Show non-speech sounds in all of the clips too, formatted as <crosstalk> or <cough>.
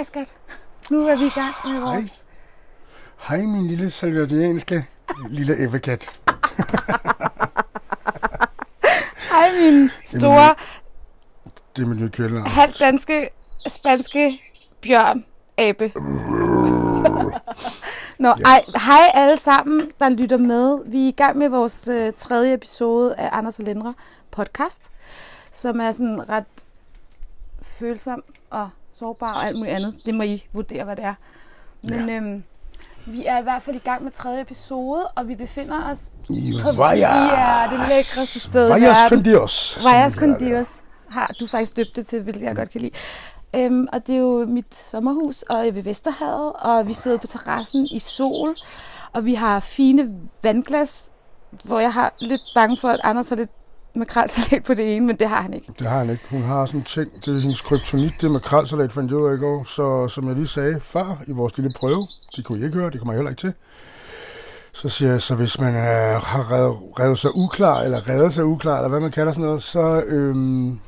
Hej skat. Nu er vi i gang med Hej. vores... Hej, min lille salvadianske lille æbbekat. <laughs> Hej min store, Det er mit nye kælenavn. halvt danske, spanske bjørn abe. <laughs> Nå, Ja. ej, hej alle sammen, der lytter med. Vi er i gang med vores øh, tredje episode af Anders og Lindre podcast, som er sådan ret følsom og sårbar og alt muligt andet. Det må I vurdere, hvad det er. Men Ja. øhm, vi er i hvert fald i gang med tredje episode, og vi befinder os I på Vaya. ja, det lækreste sted i Vayas verden. con Dios. som Vajers vi kalder det. Condios har du faktisk døbt det til, hvilket jeg godt kan lide. Øhm, og det er jo mit sommerhus, og jeg er ved Vesterhavet, og vi sidder på terrassen i sol, og vi har fine vandglas, hvor jeg har lidt bange for, at Anders har lidt makrelsalat på det ene, men det har han ikke. Det har han ikke. Hun har sådan en ting, det er hendes kryptonit, det med kralsalat fandt jeg ud af i går. Så som jeg lige sagde før i vores lille prøve, det kunne I ikke høre, det kommer jeg heller ikke til. Så siger jeg, så hvis man øh, har revet, revet sig uklar, eller reddet sig uklar, eller hvad man kalder sådan noget, så, øhm,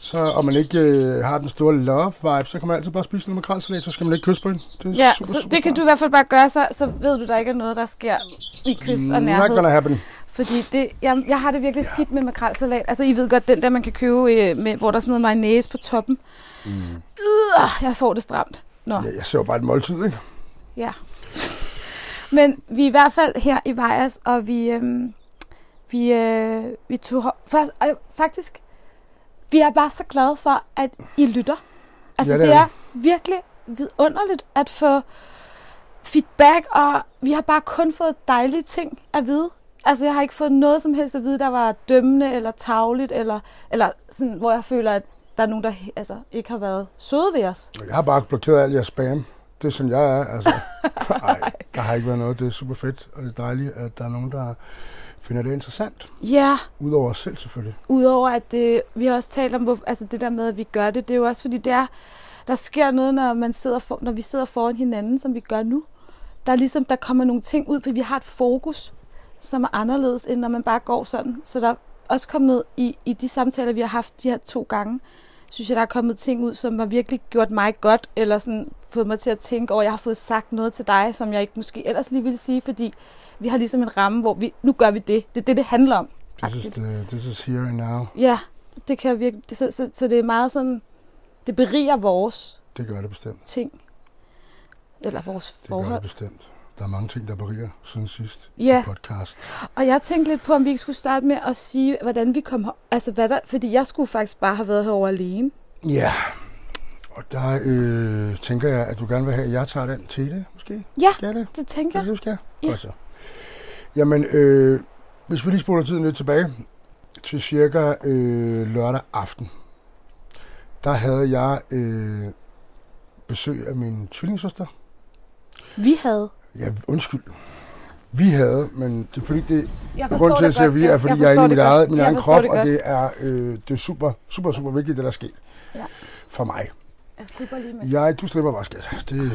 så og man ikke øh, har den store love vibe, så kan man altid bare spise noget med kralsalat, så skal man ikke kysse på hende. Det er Ja, super, så super det kan du i hvert fald bare gøre, så, så ved du, der ikke er noget, der sker i kys og Not nærhed. gonna happen. Fordi det, jeg, jeg har det virkelig skidt med makrelsalat. Altså, I ved godt, den der, man kan købe, øh, med, hvor der er sådan noget mayonnaise på toppen. Mm. Øh, jeg får det stramt. Nå, Ja, jeg ser bare et måltid, ikke? ja. Men vi er i hvert fald her i Vejas, og vi, øhm, vi, øh, vi tog... Først, og faktisk, vi er bare så glade for, at I lytter. Altså, Ja, ja, det det, er er vidderligt vidunderligt at få feedback, og vi har bare kun fået dejlige ting at vide. Altså, jeg har ikke fået noget som helst at vide, der var dømmende eller tavligt, eller, eller sådan, hvor jeg føler, at der er nogen, der altså, ikke har været søde ved os. Jeg har bare blokeret alt jeres spam. Det er sådan, jeg er. Altså, <laughs> ej, der har ikke været noget. Det er super fedt, og det er dejligt, at der er nogen, der finder det interessant. Ja, Udover os selv selvfølgelig. Udover at det, vi har også talt om, hvor, altså det der med, at vi gør det, det er jo også fordi, det er, der sker noget, når, man sidder for, når vi sidder foran hinanden, som vi gør nu. Der er ligesom, der kommer nogle ting ud, fordi vi har et fokus, som er anderledes, end når man bare går sådan. Så der er også kommet i, i de samtaler, vi har haft de her to gange, synes jeg, der er kommet ting ud, som har virkelig gjort mig godt, eller sådan fået mig til at tænke over, at jeg har fået sagt noget til dig, som jeg ikke måske ellers lige ville sige, fordi vi har ligesom en ramme, hvor vi, nu gør vi det. Det er det, det handler om. This is, the, this is here and now. Ja, det kan virkelig. Det, så, så, så det er meget sådan, det beriger vores Det gør det bestemt. ting. Eller vores Det gør det forhold. bestemt. Der er mange ting, der beriger siden sidst Ja. i podcast. Og jeg tænkte lidt på, om vi ikke skulle starte med at sige, hvordan vi kom her. Altså, hvad der, fordi jeg skulle faktisk bare have været herovre alene. Ja, og der øh, tænker jeg, at du gerne vil have, at jeg tager den til det, måske? Ja, Skal jeg det? det tænker jeg. det, du skal? Ja. Godt så. Jamen, øh, hvis vi lige spoler tiden lidt tilbage, til cirka øh, lørdag aften, der havde jeg øh, besøg af min tvillingsøster. Vi havde. Ja, undskyld. Vi havde, men det er fordi, det, Jeg grund til, at jeg siger vi, er, fordi jeg, er inde i mit eget, min egen krop, det og det er, øh, det er super, super, super vigtigt, det der er sket Ja. for mig. Jeg stripper lige med. Jeg, du stripper bare, skat. Det, det er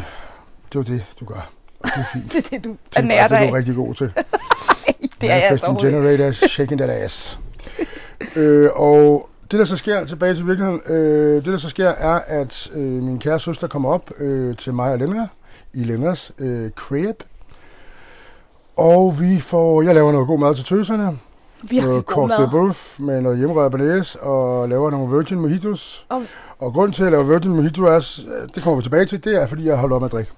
jo det, du gør. Og det er fint. <laughs> Det er det, du Det er dig du af. er rigtig god til. <laughs> Det er jeg altså overhovedet generator, shaking that ass. <laughs> øh, og det der så sker, tilbage til virkeligheden, øh, det der så sker er, at øh, min kære søster kommer op øh, til mig og Lindra i Lindras øh, crib. Og vi får, jeg laver noget god mad til tøserne. Virkelig noget god mad. bœuf med noget hjemmerøget banæs og laver nogle virgin mojitos. Og- Og grund til at lave virgin mojito er, øh, det kommer vi tilbage til, det er fordi jeg holder op med at drikke.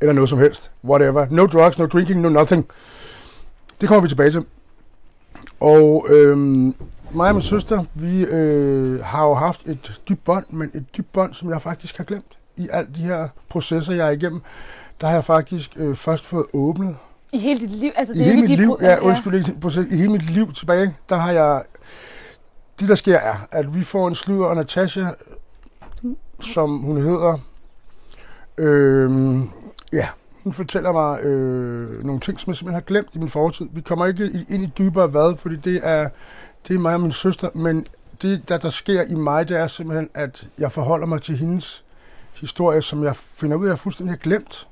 Eller noget som helst. Whatever. No drugs, no drinking, no nothing. Det kommer vi tilbage til. Og øhm, mig og min søster, vi øh, har jo haft et dybt bånd, men et dybt bånd, som jeg faktisk har glemt. I alle de her processer, jeg er igennem, der har jeg faktisk øh, først fået åbnet. I hele dit liv. Altså, i det er jo hele mit dit liv, ja, undskyld, ikke proces, i hele mit liv tilbage, der har jeg, det der sker er, at vi får en sludder, og Natasha, som hun hedder, øhm, ja, hun fortæller mig øh, nogle ting, som jeg simpelthen har glemt i min fortid. Vi kommer ikke i- ind i dybere hvad, fordi det er, det er mig og min søster, men det, der, der sker i mig, det er simpelthen, at jeg forholder mig til hendes historie, som jeg finder ud af, at jeg fuldstændig har glemt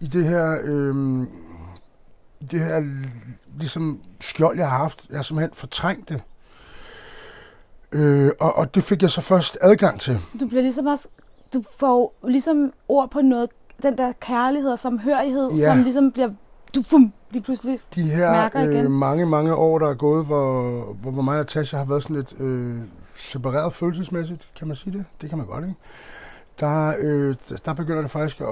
i det her, øh, det her ligesom skjold, jeg har haft. Jeg har simpelthen fortrængt det. Øh, og, og det fik jeg så først adgang til. Du bliver ligesom også, du får ligesom ord på noget, den der kærlighed og samhørighed, Ja. som ligesom bliver, du fum, lige pludselig. De her Mærker igen. øh, mange, mange år, der er gået, hvor, hvor, hvor mig og Tasha har været sådan lidt øh, separeret følelsesmæssigt, kan man sige det? Det kan man godt, ikke? Der, øh, der begynder det faktisk at,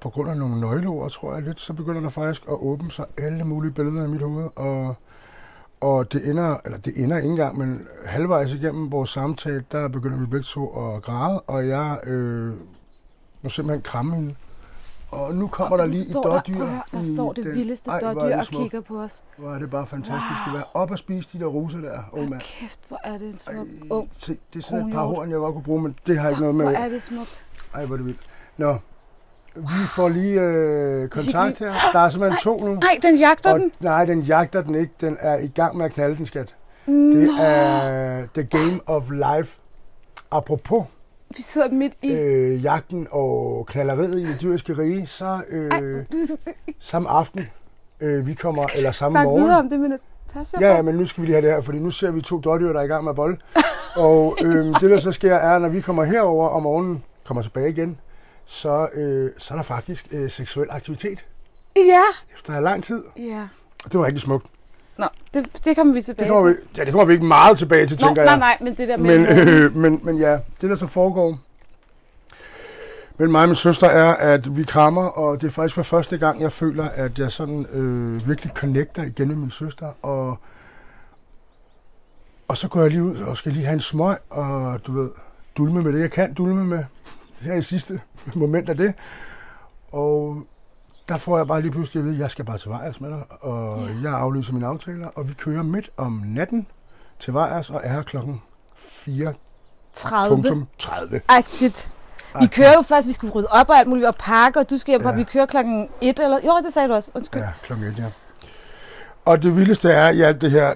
på grund af nogle nøgleord, tror jeg lidt, så begynder der faktisk at åbne sig alle mulige billeder i mit hoved, og, og det ender, eller det ender ikke engang, men halvvejs igennem vores samtale, der begynder vi begge to at græde, og jeg øh, må simpelthen kramme hende. Og nu kommer der lige et Står der, dårdyr. høre, der i står det den- vildeste Ej, hvor dårdyr det og kigger på os. Hvor er det bare fantastisk Wow. at være op og spise de der roser der. Oh, mand. kæft, hvor er det en smuk Ej, ung. se, det er sådan et par kronhjort. horn, jeg godt kunne bruge, men det har ikke noget Hvor med... er det smukt. Ej, hvor er det vildt. Nå, vi får lige øh, kontakt her. Der er simpelthen to nu. Nej, den jagter Og, den. nej, den jagter den ikke. Den er i gang med at knalde den, skat. Det Nå, er The Game of Life. Apropos vi sidder midt i... øh, jagten og knalleriet i det dyriske rige, så Ej, øh, du samme aften, øh, vi kommer, eller samme snakke videre morgen, om det med Natasha Ja, først. men nu skal vi lige have det her, fordi nu ser vi to dårdyr, der er i gang med at bolle. Og øhm, det, der så sker, er, når vi kommer herover om morgenen, kommer tilbage igen, så, øh, så er der faktisk øh, seksuel aktivitet Ja. efter lang tid. Ja. Og Det var rigtig smukt. Nå, det, det kommer vi tilbage Det kommer, vi, til. ja, det kommer vi ikke meget tilbage til, Nå, tænker nej, jeg. nej, men det der med... Men, øh, men, men ja, det der så foregår mellem mig og min søster er, at vi krammer, og det er faktisk for første gang, jeg føler, at jeg sådan øh, virkelig connecter igen med min søster, og, og så går jeg lige ud og skal lige have en smøg, og du ved, dulme med det, jeg kan dulme med her i sidste moment af det. Og der får jeg bare lige pludselig at vide, at jeg skal bare til Vejers med dig, og Ja. jeg aflyser mine aftaler, og vi kører midt om natten til Vejers, og er her klokken 4 30. Punktum 30. Agtigt. Vi kører jo først, vi skal rydde op og alt muligt, og pakke, og du skal hjem Ja. vi kører klokken 1, eller... Jo, det sagde du også. Undskyld. Ja, klokken 1, ja. Og det vildeste er i alt det her,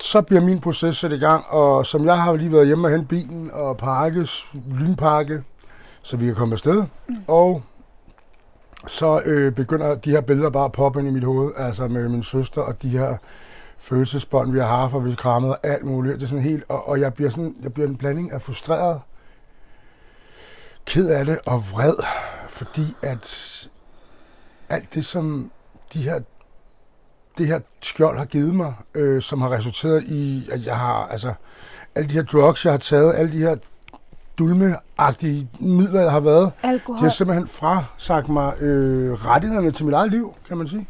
så bliver min proces sat i gang, og som jeg har lige været hjemme og hente bilen og pakkes, lynpakke, så vi kan komme afsted. Mm. Og så øh, begynder de her billeder bare at poppe ind i mit hoved, altså med min søster og de her følelsesbånd, vi har haft, og vi har krammet og alt muligt. Det er sådan helt, og, og jeg bliver sådan, jeg bliver en blanding af frustreret, ked af det og vred, fordi at alt det, som de her, det her skjold har givet mig, øh, som har resulteret i, at jeg har, altså, alle de her drugs, jeg har taget, alle de her dulmeagtige midler, jeg har været, de Alkohol. har simpelthen frasagt mig øh, rettighederne til mit eget liv, kan man sige.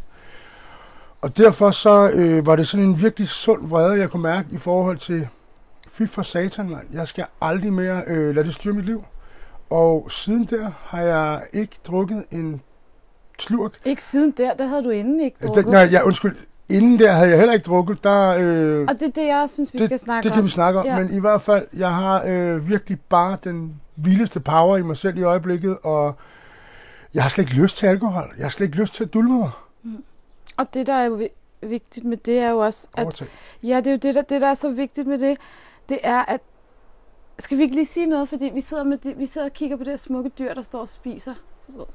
Og derfor så øh, var det sådan en virkelig sund vrede, jeg kunne mærke i forhold til, fy for satan, mand, jeg skal aldrig mere øh, lade det styre mit liv. Og siden der har jeg ikke drukket en slurk. Ikke siden der, der havde du inden ikke Da, drukket. nej, ja, undskyld. Inden der havde jeg heller ikke drukket. Der, øh, Og det er det, jeg synes, vi det, skal snakke det om. kan vi snakke om, Ja. men i hvert fald, jeg har øh, virkelig bare den vildeste power i mig selv i øjeblikket, og jeg har slet ikke lyst til alkohol. Jeg har slet ikke lyst til at dulme mig. Og det, der er jo vigtigt med det, er jo også, at Overtag. Ja, det er jo det der, det, der er så vigtigt med det. Det er, at... Skal vi ikke lige sige noget? Fordi vi sidder, med de, vi sidder og kigger på det smukke dyr, der står og spiser.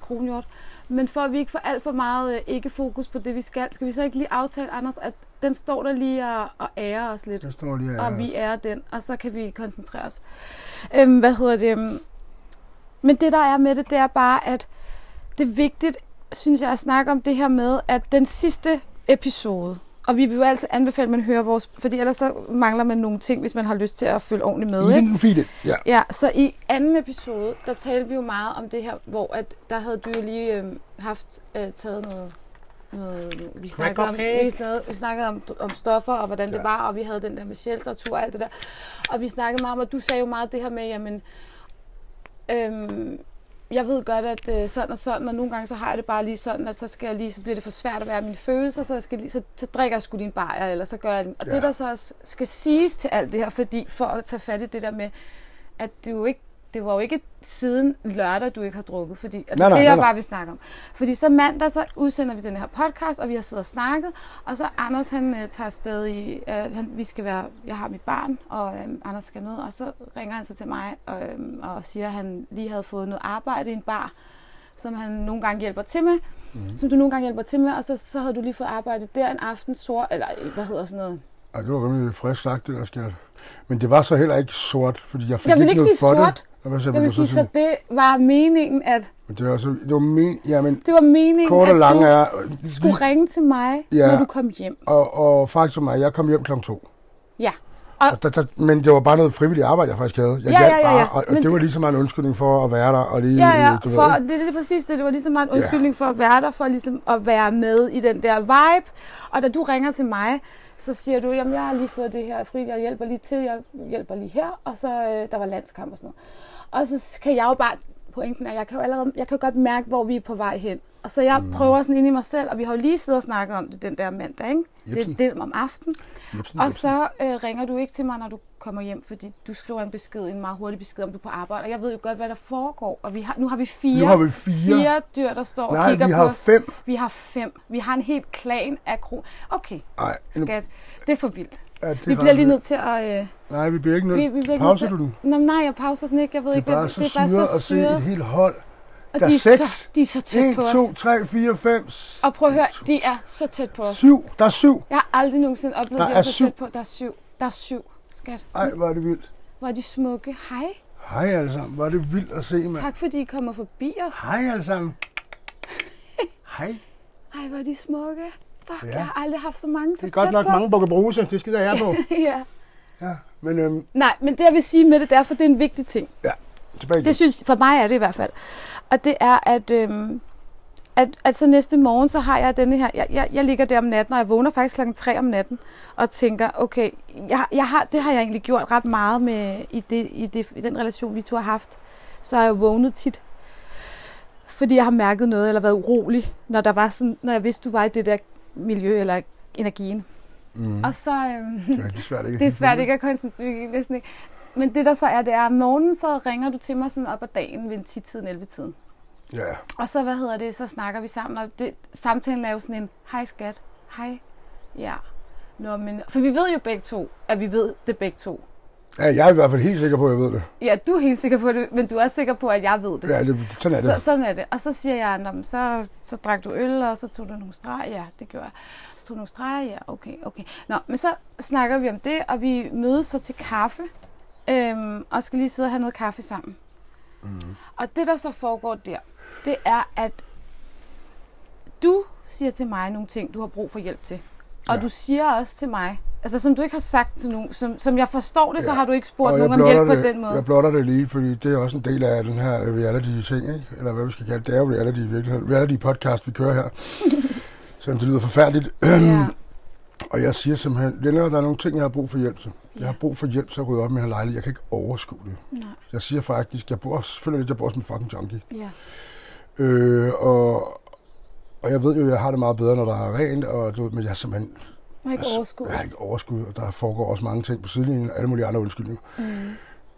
Kronhjort. Men for at vi ikke får alt for meget øh, ikke fokus på det, vi skal, skal vi så ikke lige aftale, Anders, at den står der lige og, og ærer os lidt. Der står lige her. Og vi er den, og så kan vi koncentrere os. Øhm, hvad hedder det? Men det, der er med det, det er bare, at det er vigtigt, synes jeg, at snakke om det her med, at den sidste episode, og vi vil jo altid anbefale, at man hører vores, fordi ellers så mangler man nogle ting, hvis man har lyst til at følge ordentligt med. I Ikke? den feed Ja. Ja, så i anden episode, der talte vi jo meget om det her, hvor at der havde du jo lige øh, haft øh, taget noget, noget vi snakkede om, vi snakkede, vi snakkede om, om stoffer og hvordan ja. det var, og vi havde den der med sheltertur og alt det der. Og vi snakkede meget om, og du sagde jo meget det her med, jamen, øhm, jeg ved godt, at øh, sådan og sådan, og nogle gange så har jeg det bare lige sådan, at så, skal jeg lige, så bliver det for svært at være mine følelser, så, jeg skal lige, så, så drikker jeg sgu din bajer, eller så gør jeg den. Og ja. Det, der så også skal siges til alt det her, fordi for at tage fat i det der med, at det jo ikke det var jo ikke siden lørdag, du ikke har drukket, fordi at Nej, nej, det, jeg nej, bare vil snakke om. Fordi så mandag, så udsender vi den her podcast, og vi har siddet og snakket, og så Anders, han øh, tager afsted i, øh, han, vi skal være, jeg har mit barn, og øh, Anders skal ned, og så ringer han så til mig, og, øh, og siger, at han lige havde fået noget arbejde i en bar, som han nogle gange hjælper til med, mm. som du nogle gange hjælper til med, og så, så havde du lige fået arbejde der en aften, sort, eller hvad hedder sådan noget, Ej, det var rimelig frisk sagt, det der skat. Men det var så heller ikke sort, fordi jeg fik Jeg ikke ikke noget sige for sort. det. Og hvad så Det vil du sige, så så det var meningen, at det var, så, det var men, jamen, det var meningen, kort og at lang du er... skulle ringe til mig, Ja. når du kom hjem. Og, og faktisk mig, jeg kom hjem kl. 2. Ja. Og der, der, men det var bare noget frivilligt arbejde, jeg faktisk havde. Jeg Ja, ja, ja, ja. bare, og, og det var lige så meget en undskyldning for at være der. Og lige, Ja, ja, du ved, for, ikke? det, det er præcis det. Det var ligesom meget en undskyldning for at være der, for ligesom at være med i den der vibe. Og da du ringer til mig, så siger du, jamen jeg har lige fået det her fri, jeg hjælper lige til, jeg hjælper lige her, og så øh, der var landskamp og sådan noget. Og så kan jeg jo bare, pointen er, jeg kan jo allerede, jeg kan jo godt mærke, hvor vi er på vej hen. Og så jeg mm. prøver sådan ind i mig selv, og vi har jo lige siddet og snakket om det den der mandag, ikke? Jepsen. Det, det er om aftenen. Og så øh, ringer du ikke til mig, når du kommer hjem, fordi du skriver en besked, en meget hurtig besked, om du er på arbejde. Og jeg ved jo godt, hvad der foregår. Og vi har, nu har vi fire, Nu har vi fire. fire dyr, der står og Nej, kigger vi på har os. fem. Vi har fem. Vi har en helt klan af kro. Okay, Nej, nu- skat. Det er for vildt. ja, det Vi bliver lige nødt til at... Øh, Nej, vi bliver ikke nødt. vi, vi bliver Pauser nødt du til... den? Nå, nej, jeg pauser den ikke. Jeg ved Det er ikke, bare så det er bare syret så at se et syret. helt hold. Og Der de er seks. så, de er så tæt 1, på 2, os. 3, 4, 5, Og prøv at høre, de er så tæt på os. 7. Der er syv. Jeg har aldrig nogensinde oplevet, Der at de er er så syv. tæt på. Der er syv. Der er syv, skat. Ej, hvor er det vildt. Er de smukke. Hej. Hej alle sammen. Er det vildt at se, mand. Tak fordi I kommer forbi os. Hej alle sammen. <laughs> Hej. Ej, hvor er de smukke. Fuck, Ja. jeg har aldrig haft så mange så Det er godt nok på. mange bukke bruse. Det skider jeg på. <laughs> ja. Ja, men øhm, Nej, men det jeg vil sige med det, derfor det er en vigtig ting. ja, tilbage Det det synes, for mig er det i hvert fald. Og det er, at, øhm, at, at så næste morgen, så har jeg denne her, jeg, jeg, jeg ligger der om natten, og jeg vågner faktisk klokken 3 om natten, og tænker, okay, jeg, jeg har, det har jeg egentlig gjort ret meget med, i, det, i, det, i den relation, vi to har haft. Så har jeg vågnet tit, fordi jeg har mærket noget, eller været urolig, når, der var sådan, når jeg vidste, du var i det der miljø, eller energien. Mm. Og så, øhm, Det er svært, ikke? <laughs> det er svært ikke at koncentrere, næsten ikke. Men det der så er, det er, om morgenen så ringer du til mig sådan op ad dagen ved en 10-tiden, 11-tiden. Ja, Og så, hvad hedder det, så snakker vi sammen, og det, samtalen er jo sådan en, hej skat, hej, ja. Nå, men, for vi ved jo begge to, at vi ved det begge to. ja, jeg er i hvert fald helt sikker på, at jeg ved det. Ja, du er helt sikker på det, men du er også sikker på, at jeg ved det. Ja, det, sådan er Så, det. sådan er det. Og så siger jeg, "Nå, men så, så drak du øl, og så tog du nogle streger. Ja, det gjorde jeg. Så tog du nogle streger. Ja, okay, okay. Nå, men så snakker vi om det, og vi mødes så til kaffe. Øhm, og skal lige sidde og have noget kaffe sammen. Mm. Og det, der så foregår der, det er, at du siger til mig nogle ting, du har brug for hjælp til. Og Ja. du siger også til mig, altså som du ikke har sagt til nogen, som, som jeg forstår det, så Ja. har du ikke spurgt nogen om hjælp blotter på det, den måde. Jeg blotter det lige, fordi det er også en del af den her reality-ting, ikke? Eller hvad vi skal kalde det. Det er jo reality i virkeligheden. Reality-podcast, vi kører her. <laughs> Selvom det lyder forfærdeligt. Ja. Og jeg siger simpelthen, Lennart, der er nogle ting, jeg har brug for hjælp til. Jeg har brug for hjælp til at rydde op med her lejlighed. Jeg kan ikke overskue det. Nej. Jeg siger faktisk, jeg bor, selvfølgelig lidt, jeg bor som en fucking junkie. Ja. Øh, og, og jeg ved jo, at jeg har det meget bedre, når der er rent, og, du, men jeg har simpelthen Jeg har ikke overskud. jeg har ikke overskud, og der foregår også mange ting på sidelinjen, og alle mulige andre undskyldninger. Mm.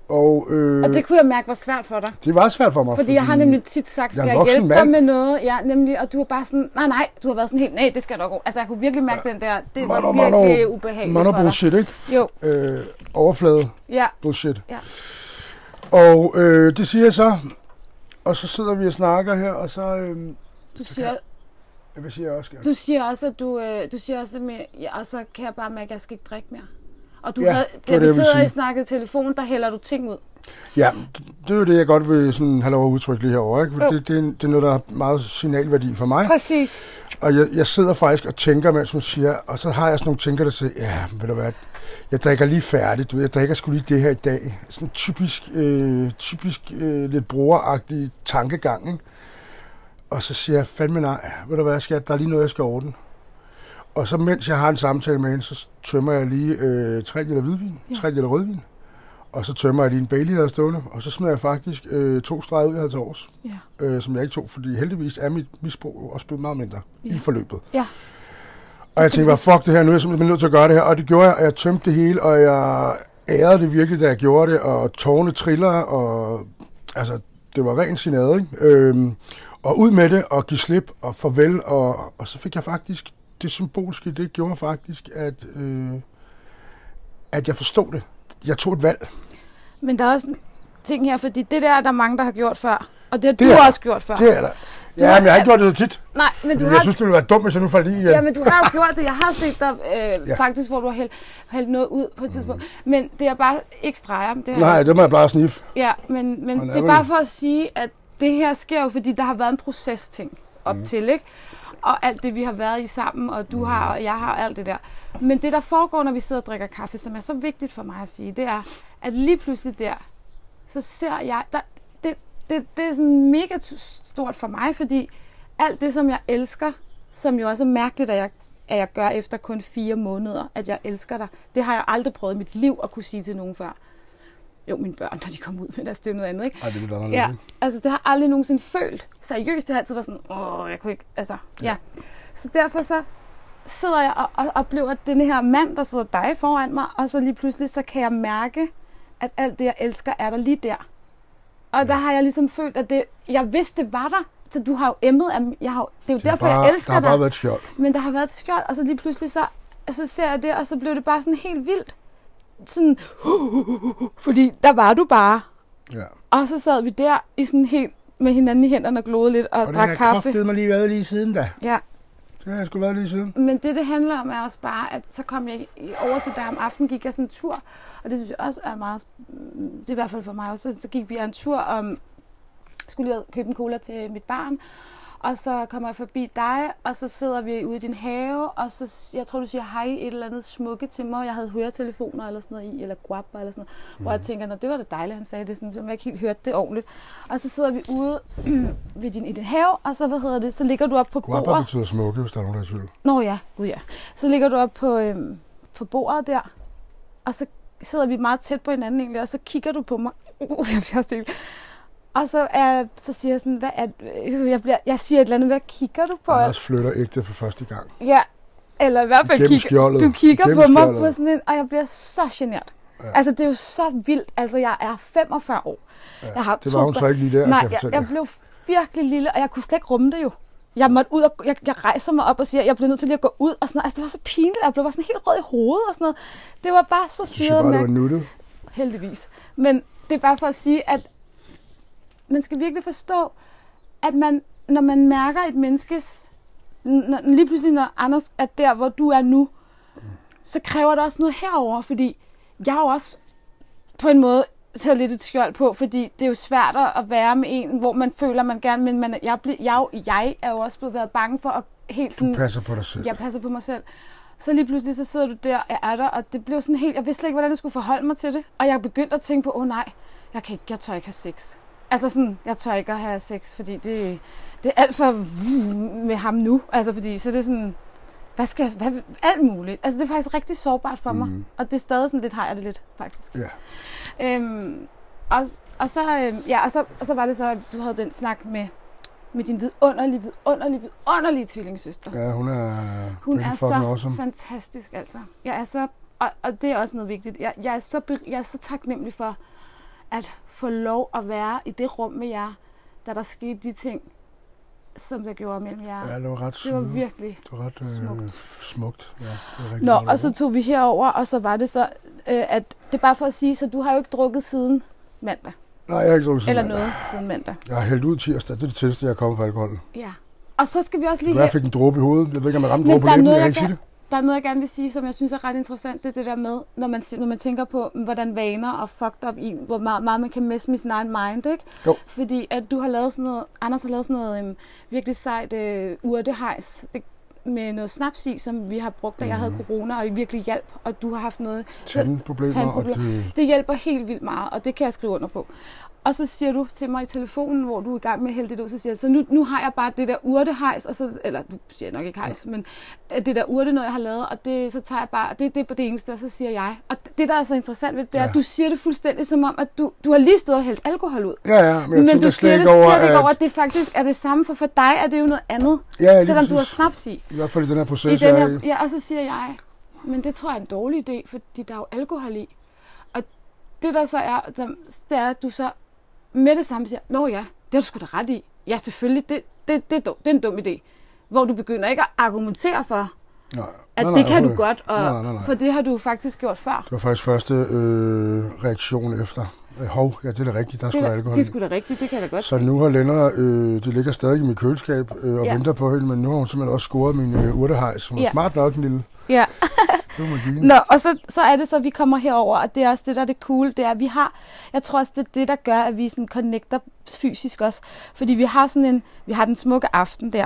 Og, øh, Og det kunne jeg mærke var svært for dig. det var svært for mig. Fordi jeg har nemlig tit sagt, jeg er skal jeg, voksen hjælpe dig mand. med noget? Ja, nemlig, og du var bare sådan, nej, nej, du har været sådan helt, nej, det skal nok gå. Altså, jeg kunne virkelig mærke ja. den der, det var Mano, mano, virkelig ubehageligt Mano for dig. bullshit, ikke? Jo, Øh, overflade ja, bullshit. Ja. Og øh, det siger jeg så, og så sidder vi og snakker her, og så... Øh, du siger, hvad siger jeg også? Ja. du siger også, at du, øh, du siger også, med, ja, og så kan jeg bare mærke, at jeg skal ikke drikke mere. Og du Ja, havde, da vi det, jeg ville sidder og snakker i telefon, der hælder du ting ud. Ja, det er jo det, jeg godt vil sådan have lov at udtrykke lige herovre. Ikke? Det, det, er, det er noget, der har meget signalværdi for mig. Præcis. Og jeg, jeg sidder faktisk og tænker, mens hun siger, og så har jeg sådan nogle tænker, der siger, ja, ved du hvad, jeg drikker lige færdigt, du ved, jeg drikker sgu lige det her i dag. Sådan typisk, øh, typisk øh, lidt brugeragtig tankegang, ikke? Og så siger jeg, fandme nej, ved du hvad, skat, der er lige noget, jeg skal ordne. Og så mens jeg har en samtale med hende, så tømmer jeg lige øh, 3 liter hvidvin, Ja. 3 liter rødvin. Og så tømmer jeg lige en Bailey, der er stående. Og så smider jeg faktisk øh, to streger ud, jeg havde til års. Ja. Øh, som jeg ikke tog, fordi heldigvis er mit misbrug også blevet meget mindre Ja. i forløbet. Ja. Og jeg tænkte bare, fuck det her, nu er jeg simpelthen nødt til at gøre det her. Og det gjorde jeg, og jeg tømte det hele, og jeg ærede det virkelig, da jeg gjorde det. Og tårne triller, og altså, det var ren sinade, ikke? Øhm, og ud med det, og give slip, og farvel. Og, og så fik jeg faktisk, det symbolske, det gjorde faktisk, at, øh, at jeg forstod det. Jeg tog et valg. Men der er også en ting her, fordi det der er der mange, der har gjort før. Og det har Det du er- også gjort før. Det er der. Ja, men jeg har ikke gjort det så tit. Nej, men du Jeg har... synes, det ville være dumt, hvis jeg nu faldt i igen. Ja, men du har jo gjort det. Jeg har set dig øh, Ja. faktisk, hvor du har hældt, hældt noget ud på et tidspunkt. Men det er bare ikke streger. Det er, Nej, det må jeg bare sniffe. Ja, men, men det er bare for at sige, at det her sker jo, fordi der har været en proces-ting op mm. til, ikke? Og alt det, vi har været i sammen, og du har, og jeg har, og alt det der. Men det, der foregår, når vi sidder og drikker kaffe, som er så vigtigt for mig at sige, det er, at lige pludselig der, så ser jeg, der, det, det, er sådan mega stort for mig, fordi alt det, som jeg elsker, som jo også er mærkeligt, at jeg, at jeg gør efter kun fire måneder, at jeg elsker dig, det har jeg aldrig prøvet i mit liv at kunne sige til nogen før. Jo, mine børn, når de kom ud, <laughs> men altså, det er noget andet, ikke? Ej, det er lidt anderledes. Ja, altså det har jeg aldrig nogensinde følt. Seriøst, det har altid været sådan, åh, jeg kunne ikke, altså, ja. ja. Så derfor så sidder jeg og, og oplever den her mand, der sidder dig foran mig, og så lige pludselig, så kan jeg mærke, at alt det, jeg elsker, er der lige der. Og ja. der har jeg ligesom følt, at det, jeg vidste, det var der. Så du har jo emmet, at jeg har, det er jo Det derfor, bare, jeg elsker Der har dig. bare været et skjold. Men der har været et skjold, og så lige pludselig så, så ser jeg det, og så blev det bare sådan helt vildt. Sådan, fordi der var du bare. Ja. Og så sad vi der i sådan helt med hinanden i hænderne og glodede lidt og, Og og det har drak kaffe. mig lige været lige siden da. Ja, det har jeg sgu været lige siden. men det, det handler om, er også bare, at så kom jeg i- over til der om aftenen, gik jeg sådan en tur, og det synes jeg også er meget, det er i hvert fald for mig også, så, så gik vi en tur om, skulle jeg købe en cola til mit barn, og så kommer jeg forbi dig, og så sidder vi ude i din have, og så, jeg tror, du siger hej et eller andet smukke til mig. Jeg havde høretelefoner eller sådan noget i, eller guapper eller sådan noget, mm. hvor jeg tænker, Nå, det var da dejligt, han sagde det, sådan, jeg ikke helt hørte det ordentligt. Og så sidder vi ude <clears throat> ved din, i din have, og så, hvad hedder det, så ligger du op på bordet. betyder smukke, hvis der er nogen, der er i tvivl. Nå ja, gud ja. Så ligger du op på, øhm, på bordet der, og så sidder vi meget tæt på hinanden egentlig, og så kigger du på mig. <laughs> jeg bliver også. Og så, er, så siger jeg sådan, hvad er, øh, jeg, bliver, jeg siger et eller andet, hvad kigger du på? Anders flytter ægte for første gang. Ja, eller i hvert fald kigger, du kigger på mig på sådan en, og jeg bliver så genert. Ja. Altså, det er jo så vildt. Altså, jeg er 45 år. Ja, jeg har Det to var hun så ikke lige der, Nej, jeg jeg, jeg blev virkelig lille, og jeg kunne slet ikke rumme det jo. Jeg måtte ud og, jeg, jeg rejser mig op og siger, at jeg bliver nødt til lige at gå ud og sådan noget. Altså, det var så pinligt, og jeg blev sådan helt rød i hovedet og sådan noget. Det var bare så Jeg synes syret bare, det var nuttet. heldigvis. Men det er bare for at sige, at man skal virkelig forstå, at man, når man mærker et menneskes, når, lige pludselig når Anders er der, hvor du er nu, så kræver det også noget herover, fordi jeg er jo også på en måde taget lidt et skjold på, fordi det er jo svært at være med en, hvor man føler, man gerne, men man, jeg, ble, jeg, jeg er jo også blevet været bange for at helt sådan... Du passer på dig selv. Jeg passer på mig selv. Så lige pludselig, så sidder du der og er der, og det blev sådan helt... Jeg vidste slet ikke, hvordan jeg skulle forholde mig til det. Og jeg begyndte at tænke på, åh oh, nej, jeg, kan ikke, jeg tør ikke have sex. Altså sådan, jeg tør ikke at have sex, fordi det, det er alt for med ham nu. Altså fordi, så det er sådan, hvad skal jeg, hvad, alt muligt. Altså det er faktisk rigtig sårbart for mig. Mhm. Og det er stadig sådan lidt, har jeg det lidt, faktisk. Ja. Øhm, og, og, så, øhm, ja, og, så, og så var det så, at du havde den snak med, med din vidunderlige, vidunderlige, vidunderlige tvillingssøster. Ja, hun er Hun er så awesome. fantastisk, altså. Jeg er så, og, og det er også noget vigtigt, jeg, jeg, er så, jeg er så taknemmelig for at få lov at være i det rum med jer, da der skete de ting, som der gjorde mellem jer. Ja, det var ret det var virkelig Det var ret øh, smukt. smukt. Ja, det var Nå, og så tog vi herover, og så var det så, øh, at det er bare for at sige, så du har jo ikke drukket siden mandag, Nej, jeg har ikke drukket eller siden noget siden mandag. Jeg har hældt ud tirsdag. Det er det tætteste, jeg er kommet på alkohol. Ja. Og så skal vi også lige jeg fik en dråbe i hovedet. Jeg ved ikke, om jeg ramte Men dråbe på læben. noget, Jeg kan ikke sige det. Der er noget, jeg gerne vil sige, som jeg synes er ret interessant, det er det der med, når man, når man tænker på, hvordan vaner og fucked up i, hvor meget, meget man kan messe med sin egen mind, ikke? Jo. Fordi at du har lavet sådan noget, Anders har lavet sådan noget øhm, virkelig sejt øh, urtehejs, det, med noget snaps i, som vi har brugt, da jeg havde Mhm. corona, og virkelig hjælp, og du har haft noget Tandproblemer. Tandproblemer. Og det, det hjælper helt vildt meget, og det kan jeg skrive under på. Og så siger du til mig i telefonen, hvor du er i gang med at hælde det ud, så siger jeg, så nu, nu har jeg bare det der urtehejs, og så, eller du siger nok ikke hejs, men øh, det der urte noget, jeg har lavet, og det, så tager jeg bare, det, det er på det eneste, og så siger jeg. Og det, der er så interessant ved det, det er, Ja. at du siger det fuldstændig som om, at du, du har lige stået og hældt alkohol ud. ja, ja, men Men du siger det ikke slet over, ikke over, at... det faktisk er det samme, for for dig er det jo noget andet, Ja, lige selvom du har snaps i. I hvert fald i den her I proces, den jeg er her, i. ja, og så siger jeg, men det tror jeg er en dårlig idé, fordi der er jo alkohol i. Og det der så er, det er, at du så med det samme siger, nå ja, det har du sgu da ret i. Ja, selvfølgelig, det, det, det, er, dum, det er en dum idé. Hvor du begynder ikke at argumentere for, Nej, at nej, det nej, kan du overhovedet godt, og, Nej, nej, nej. for det har du faktisk gjort før. Det var faktisk første øh, reaktion efter. Øh, Hov, ja, det er da rigtigt. Der er Det er, da alkohol det er sgu da rigtigt, det kan jeg da godt Så nu har Lennart, øh, det ligger stadig i mit køleskab øh, og Ja. ja. venter på hende, men nu har hun simpelthen også scoret min øh, urtehejs, som Ja. er smart nok, en lille. Ja. Nå, og så, så er det så, at vi kommer herover, og det er også det, der er det cool, det er, at vi har, jeg tror også, det er det, der gør, at vi sådan connecter fysisk også, fordi vi har sådan en, vi har den smukke aften der,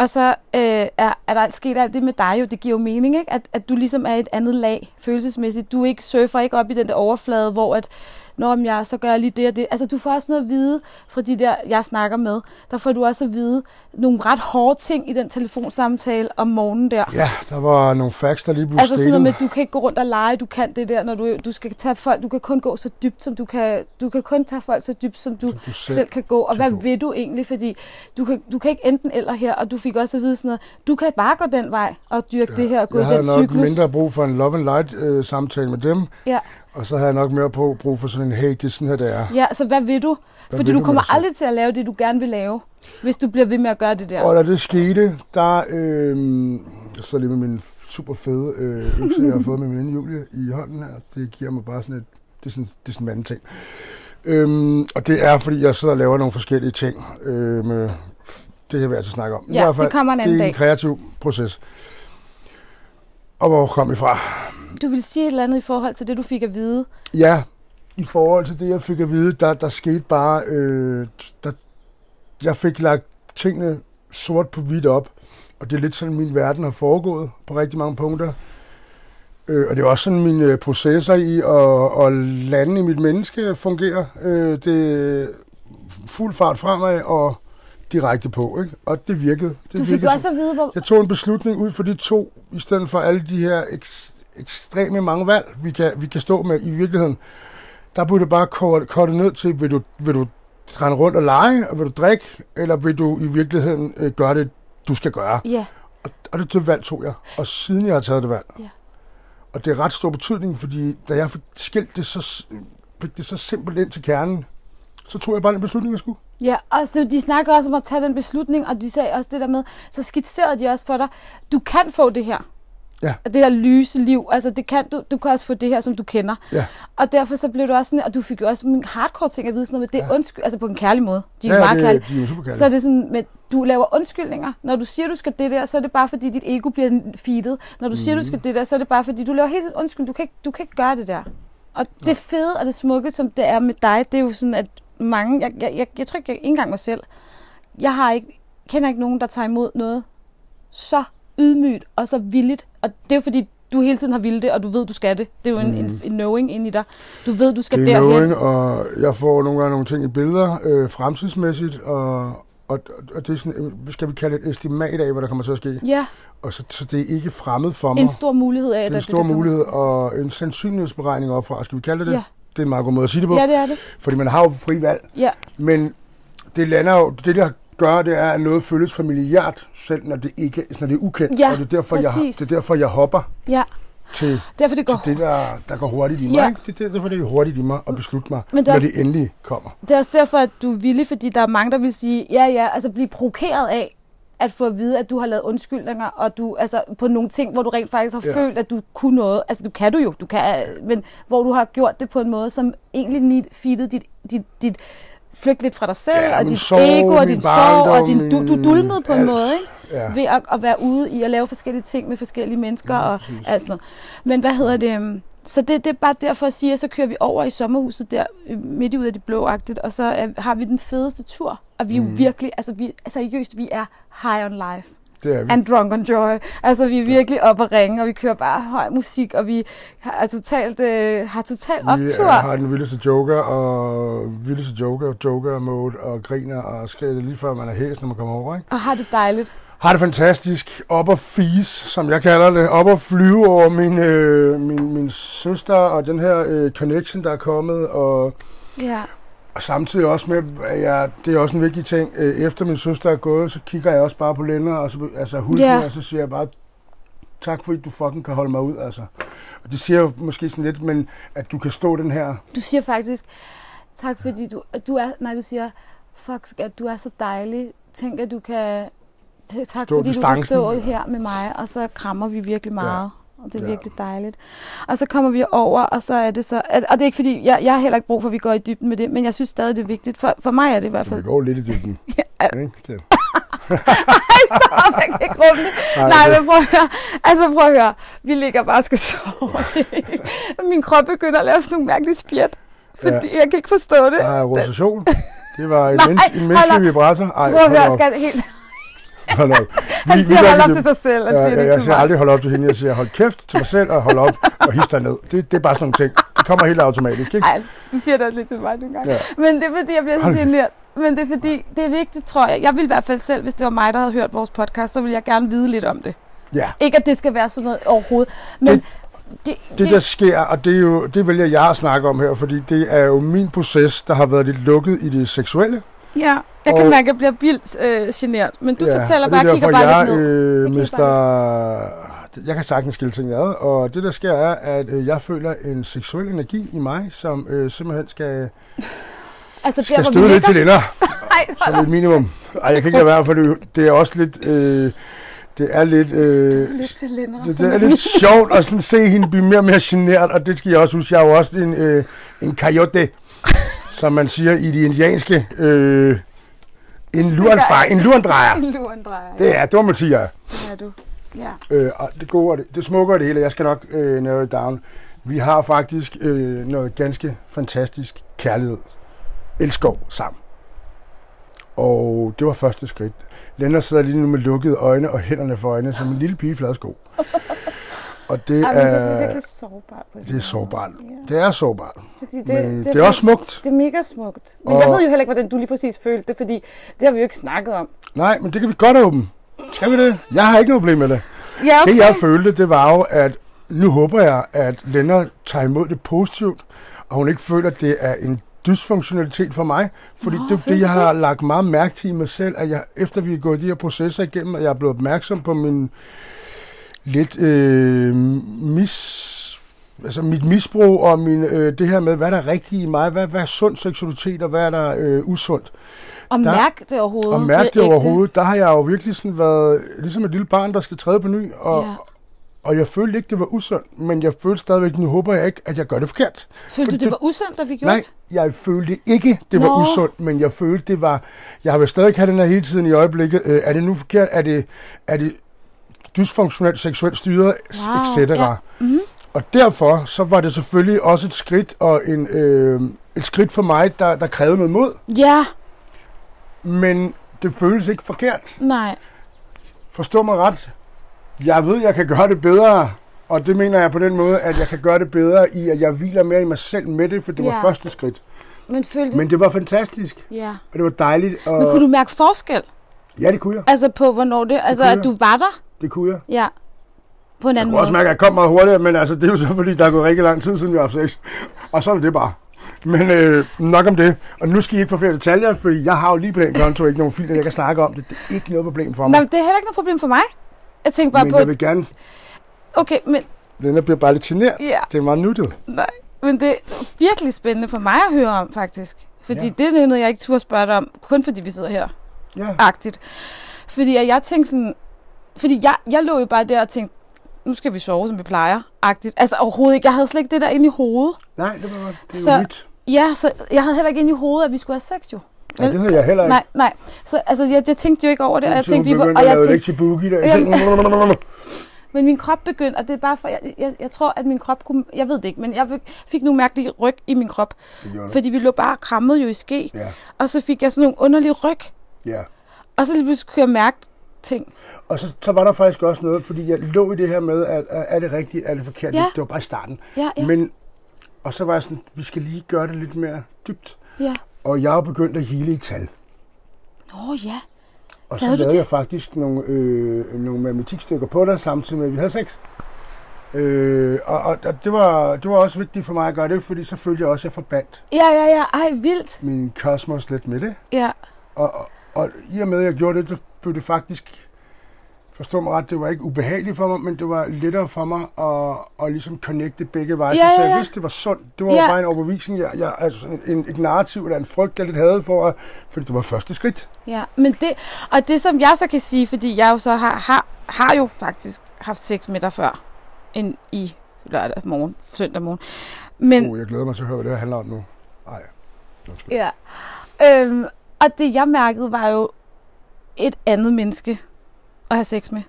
og så øh, er, er der sket alt det med dig jo, det giver jo mening, ikke? At, at du ligesom er et andet lag følelsesmæssigt. Du ikke surfer ikke op i den der overflade, hvor at, når jeg så gør jeg lige det og det. Altså, du får også noget at vide fra de der, jeg snakker med. Der får du også at vide nogle ret hårde ting i den telefonsamtale om morgenen der. Ja, der var nogle facts, der lige blev Altså sådan noget med, at du kan ikke gå rundt og lege, du kan det der, når du, du skal tage folk, du kan kun gå så dybt, som du kan, du kan kun tage folk så dybt, som du, Som du selv, selv kan gå. Og hvad gå. vil du egentlig? Fordi du kan, du kan ikke enten eller her, og du fik også at vide sådan noget, du kan bare gå den vej og dyrke ja, det her, og gå Jeg i havde den nok cyklus. mindre brug for en love and light øh, samtale med dem, Ja, og så havde jeg nok mere på, brug for sådan en, hey, det er sådan her, det er. ja, så hvad vil du? Hvad Fordi vil du kommer aldrig til at lave det, du gerne vil lave, hvis du bliver ved med at gøre det der. Og da det skete, der øh, jeg sidder lige med min super fede øh, økse, jeg har fået med min veninde Julie i hånden her. Det giver mig bare sådan et, det er sådan, det er sådan en anden ting. Øhm, og det er, fordi jeg sidder og laver nogle forskellige ting. Øh, med, det kan vi altså snakke om. I Ja, hvert fald, det kommer en anden det er en dag. kreativ proces. Og hvor kom vi fra? Du vil sige et eller andet i forhold til det, du fik at vide. Ja, i forhold til det, jeg fik at vide, der, der skete bare, øh, der, jeg fik lagt tingene sort på hvidt op, og det er lidt sådan, min verden har foregået på rigtig mange punkter. Øh, og det er også sådan, mine processer i at, at lande i mit menneske fungerer. Øh, det er fuld fart fremad og direkte på, ikke? Og det virkede. Det Du fik virkede også at vide, hvor... jeg tog en beslutning ud for de to, i stedet for alle de her eks, ekstreme mange valg, vi kan, vi kan stå med i virkeligheden. Der det bare korte, korte ned til, vil du, vil du trænde rundt og lege, og vil du drikke, eller vil du i virkeligheden øh, gøre det, du skal gøre. Ja, Og, og det, det valg tog jeg. Og siden jeg har taget det valg. Ja. Og det er ret stor betydning, fordi da jeg fik skilt det så, fik det så simpelt ind til kernen, så tog jeg bare den beslutning, jeg skulle. Ja, og så de snakker også om at tage den beslutning, og de sagde også det der med, så skitserede de også for dig, du kan få det her. Ja. Det der lyse liv, altså det kan du, du kan også få det her, som du kender. Ja. Og derfor så blev du også sådan, og du fik jo også en hardcore ting at vide sådan noget med, det Ja. undskyld, altså på en kærlig måde. De er ja, meget kærlige. det, de er super Så er det sådan, med, du laver undskyldninger. Når du siger, du skal det der, så er det bare fordi, dit ego bliver feedet. Når du siger, du skal det der, så er det bare fordi, du laver helt undskyld. Du kan ikke, du kan ikke gøre det der. Og det fede og det smukke, som det er med dig, det er jo sådan, at mange, jeg, jeg, jeg, jeg tror ikke jeg, ikke engang mig selv, jeg har ikke, kender ikke nogen, der tager imod noget så ydmygt og så villigt. Og det er jo fordi, du hele tiden har ville det, og du ved, du skal det. Det er jo en, en, en knowing ind i dig. Du ved, du skal Mhm. det er derhen. knowing, og jeg får nogle gange nogle ting i billeder, øh, fremtidsmæssigt, og, og, og det er sådan, øh, skal vi kalde det et estimat af, hvad der kommer til at ske. Ja, Og så, så det er ikke fremmed for mig. en stor mulighed af, det er en det stor kommer mulighed, og en sandsynlighedsberegning opfra, skal vi kalde det det? Ja. Det er en meget god måde at sige det på, Ja, det er det. fordi man har jo fri valg. Ja, Men det lander jo, det der gør, det er, at noget føles familiært, selv når det ikke når det er ukendt. Ja, og det er, derfor, jeg, præcis. det er derfor, jeg hopper ja. til, Derfor det går til det, der, der går hurtigt i mig. Ja. Ikke? Det er derfor, det er hurtigt i mig at beslutte mig, Men det er når det endelig kommer. Det er også derfor, at du er villig, fordi der er mange, der vil sige, ja, ja, altså blive provokeret af, at få at vide, at du har lavet undskyldninger, og du, altså på nogle ting, hvor du rent faktisk har Ja. følt, at du kunne noget. Altså, du kan du jo, du kan, men hvor du har gjort det på en måde, som egentlig feedede dit, dit, dit flygt lidt fra dig selv, Ja, og dit sorg, ego, og din sorg, og din, du, du dulmede på en alt. måde, ikke? Ja. ved at, at være ude i at lave forskellige ting med forskellige mennesker Ja, og alt sådan noget. Men hvad hedder det? Så det, det er bare derfor at sige, at så kører vi over i sommerhuset der, øh, midt ud af det blåagtigt, og så er, har vi den fedeste tur. Og vi er jo Mhm. virkelig, altså vi, seriøst, vi er high on life. Det er vi. And drunk on joy. Altså vi er virkelig op og ringe, og vi kører bare høj musik, og vi har totalt, øh, har totalt Vi optur. er, har den vildeste joker, og vildeste joker, joker mode, og griner, og skal det lige før man er hæs, når man kommer over, ikke? Og har det dejligt. Har det fantastisk. Op og fis, som jeg kalder det. Op og flyve over min, øh, min, min søster, og den her øh, connection, der er kommet, og, Ja. og samtidig også med, at jeg, det er også en vigtig ting, øh, efter min søster er gået, så kigger jeg også bare på Lennart, og så, altså Hulken, Ja. og så siger jeg bare, tak fordi du fucking kan holde mig ud, altså. Og det siger jo måske sådan lidt, men at du kan stå den her, Du siger faktisk, tak fordi du, at du er, nej du siger, fuck skat, du er så dejlig. Tænk at du kan, tak Stå fordi du distancen. stå her med mig, og så krammer vi virkelig meget. og det er Ja. ja. virkelig dejligt. Og så kommer vi over, og så er det så... at- Og det er ikke fordi, jeg, jeg har heller ikke brug for, at vi går i dybden med det, men jeg synes stadig, det er vigtigt. For, for mig er det i hvert Vi fald... går lidt i dybden. <laughs> Ja. Ikke? Det. Stop, jeg kan ikke rumme det. Nej, Nej, men prøv at høre. Altså, prøv at høre. Vi ligger bare og skal sove. <laughs> Min krop begynder at lave sådan nogle mærkelige spjæt. Fordi ja. jeg kan ikke forstå det. Der er rotation. <laughs> Det var en, Nej, en menneskelig vibrator. Ej, Prøv at høre, jeg helt... Hold op. Han Vi- siger, vi hold op det- til sig selv. Han Ja, siger det jeg, jeg siger aldrig hold op til hende. Jeg siger hold kæft til mig selv og hold op og hisse dig ned. Det, det er bare sådan nogle ting. Det kommer helt automatisk, ikke? Ej, du siger det også lidt til mig nogle gange. Ja. Men det er fordi, jeg bliver så generet. Men det er fordi, det er vigtigt, tror jeg. Jeg vil i hvert fald selv, hvis det var mig, der havde hørt vores podcast, så ville jeg gerne vide lidt om det. Ja. Ikke at det skal være sådan noget overhovedet. Men Det- det, det, Det, der sker, og det, er jo, det vælger jeg at snakke om her, fordi det er jo min proces, der har været lidt lukket i det seksuelle. Ja, jeg kan Og- mærke, at jeg bliver vildt øh, generet. Men du ja, fortæller bare, er kigger bare jeg, lidt ned. øh, Jeg mister... Jeg kan sagtens skille ting ad, og det der sker er, at øh, jeg føler en seksuel energi i mig, som øh, simpelthen skal, Altså, skal der, hvor vi støde lidt til ender, <laughs> som et minimum. Ej, jeg kan ikke lade være, for det, det er også lidt... Øh, det er lidt... Øh, lidt til lænder. Det, det er lidt sjovt at sådan se hende blive mere og mere genert, og det skal jeg også huske. Jeg er jo også en, øh, en coyote, som man siger i de indianske. Øh, en lurenfar, en lurendrejer. <laughs> En lurendrejer. Det er, man siger. Det er du. Ja. Øh, og det gode det, det smukke og det hele, jeg skal nok øh, narrow it down. Vi har faktisk øh, noget ganske fantastisk kærlighed. Elskov sammen. Og det var første skridt. Lennart sidder lige nu med lukkede øjne og hænderne for øjne, som en lille pige fladsko. <laughs> Og det Ej, men det er er, virkelig sårbart. På det er sårbart. Ja. Det er sårbart. Fordi det, Men det, det er også smukt. Det er mega smukt. Men Og- jeg ved jo heller ikke, hvordan du lige præcis følte det, fordi det har vi jo ikke snakket om. Nej, men det kan vi godt åbne. Skal vi det? Jeg har ikke noget problem med det. Ja, Det jeg følte, det var jo, at nu håber jeg, at Lennart tager imod det positivt, og hun ikke føler, at det er en dysfunktionalitet for mig. Fordi Nå, det er det, jeg har lagt meget mærke til i mig selv, at jeg, efter vi er gået de her processer igennem, at jeg er blevet opmærksom på min lidt øh, mis, altså mit misbrug og min, øh, det her med, hvad der er rigtigt i mig, hvad, hvad er sund seksualitet og hvad er der øh, usundt. Og der- mærk det overhovedet. Og mærke det ægte. overhovedet, der har jeg jo virkelig sådan været ligesom et lille barn, der skal træde på ny, og, Ja. og jeg følte ikke, det var usundt, men jeg følte stadigvæk, nu håber jeg ikke, at jeg gør det forkert. Følte du, det- det var usundt, da vi gjorde Nej, jeg følte ikke, det var Nå. usundt, men jeg følte, det var... Jeg har vel stadig have den her hele tiden i øjeblikket. Øh, er det nu forkert? Er det, er det dysfunktionelt seksuelt styret, Wow, etc.? ja. Mhm. Og derfor så var det selvfølgelig også et skridt, og en, øh, et skridt for mig, der, der krævede noget mod, det? Ja, men det føles ikke forkert. nej. Forstå mig ret. Jeg ved, jeg kan gøre det bedre, og det mener jeg på den måde, at jeg kan gøre det bedre i, at jeg hviler mere i mig selv med det, for det var Ja. første skridt. Men følte Men det var fantastisk, Ja. og det var dejligt. Og... Men kunne du mærke forskel? Ja, det kunne jeg. Altså på, hvornår det... Altså, kunne at jeg. du var der? Det kunne jeg. Ja. På en Jeg anden kunne også måde. mærke, at jeg kom meget hurtigere, men altså, det er jo så, fordi der er gået rigtig lang tid siden, vi har haft sex. Og så er det det bare. Men øh, nok om det. Og nu skal I ikke få flere detaljer, fordi jeg har jo lige på den konto ikke nogen film, jeg kan snakke om det. Det er ikke noget problem for Nej, mig. men det er heller ikke noget problem for mig. Jeg tænker bare Men på... jeg vil gerne... Okay, men... Den bliver bare lidt generet. Ja, Det er meget nuttet. nej. Men det er virkelig spændende for mig at høre om, faktisk. Fordi Ja. ja. det er noget, jeg ikke turde spørge dig om, kun fordi vi sidder her. Ja. Agtigt. Fordi at jeg tænkte sådan... Fordi jeg, jeg lå jo bare der og tænkte, nu skal vi sove, som vi plejer. Agtigt. Altså overhovedet ikke. Jeg havde slet ikke det der inde i hovedet. Nej, det var. Det er Så- mit. Ja, så jeg havde heller ikke inde i hovedet, at vi skulle have sex jo. Nej, det havde jeg heller ikke. Nej, nej. Så altså, jeg, jeg tænkte jo ikke over det, og jeg tænkte, vi var, og jeg tænkte, boogie der. Jamen. <laughs> men min krop begyndte, og det er bare for, jeg, jeg, jeg tror, at min krop kunne, jeg ved det ikke, men jeg fik- nogle mærkelige ryg i min krop, Det fordi vi lå bare og krammede jo i ske, Ja, og så fik jeg sådan nogle underlige ryg, ja. og så lige pludselig kunne jeg mærke ting. Og så, så var der faktisk også noget, fordi jeg lå i det her med, at, at er det rigtigt, er det forkert? Ja. Det var bare i starten. Ja, ja, Men, og så var jeg sådan, vi skal lige gøre det lidt mere dybt. ja. Og jeg er begyndt at hele i tal. Nå ja. Og så Lavede jeg faktisk nogle, øh, nogle matematikstykker på dig, samtidig med, at vi havde sex. Øh, og og, og det, var, det var også vigtigt for mig at gøre det, fordi så følte jeg også, at jeg forbandt Ja, ja, ja. Ej, vildt. min kosmos lidt med det. Ja, Og, og, og i og med, at jeg gjorde det, så blev det faktisk, forstå mig ret, det var ikke ubehageligt for mig, men det var lettere for mig at, at ligesom connecte begge veje. Ja, så ja, jeg ja. vidste, det var sundt. Det var Ja. bare en overbevisning. Jeg, jeg, altså en, et narrativ eller en frygt, jeg lidt havde for, at- fordi det var første skridt. ja. Men det, og det som jeg så kan sige, fordi jeg jo så har, har, har jo faktisk haft sex med dig før. end i lørdag morgen, søndag morgen. Men, Uh, jeg glæder mig til at høre, hvad det handler om nu. Nej. Undskyld. Ja. Øhm, og det jeg mærkede var jo et andet menneske at have sex med.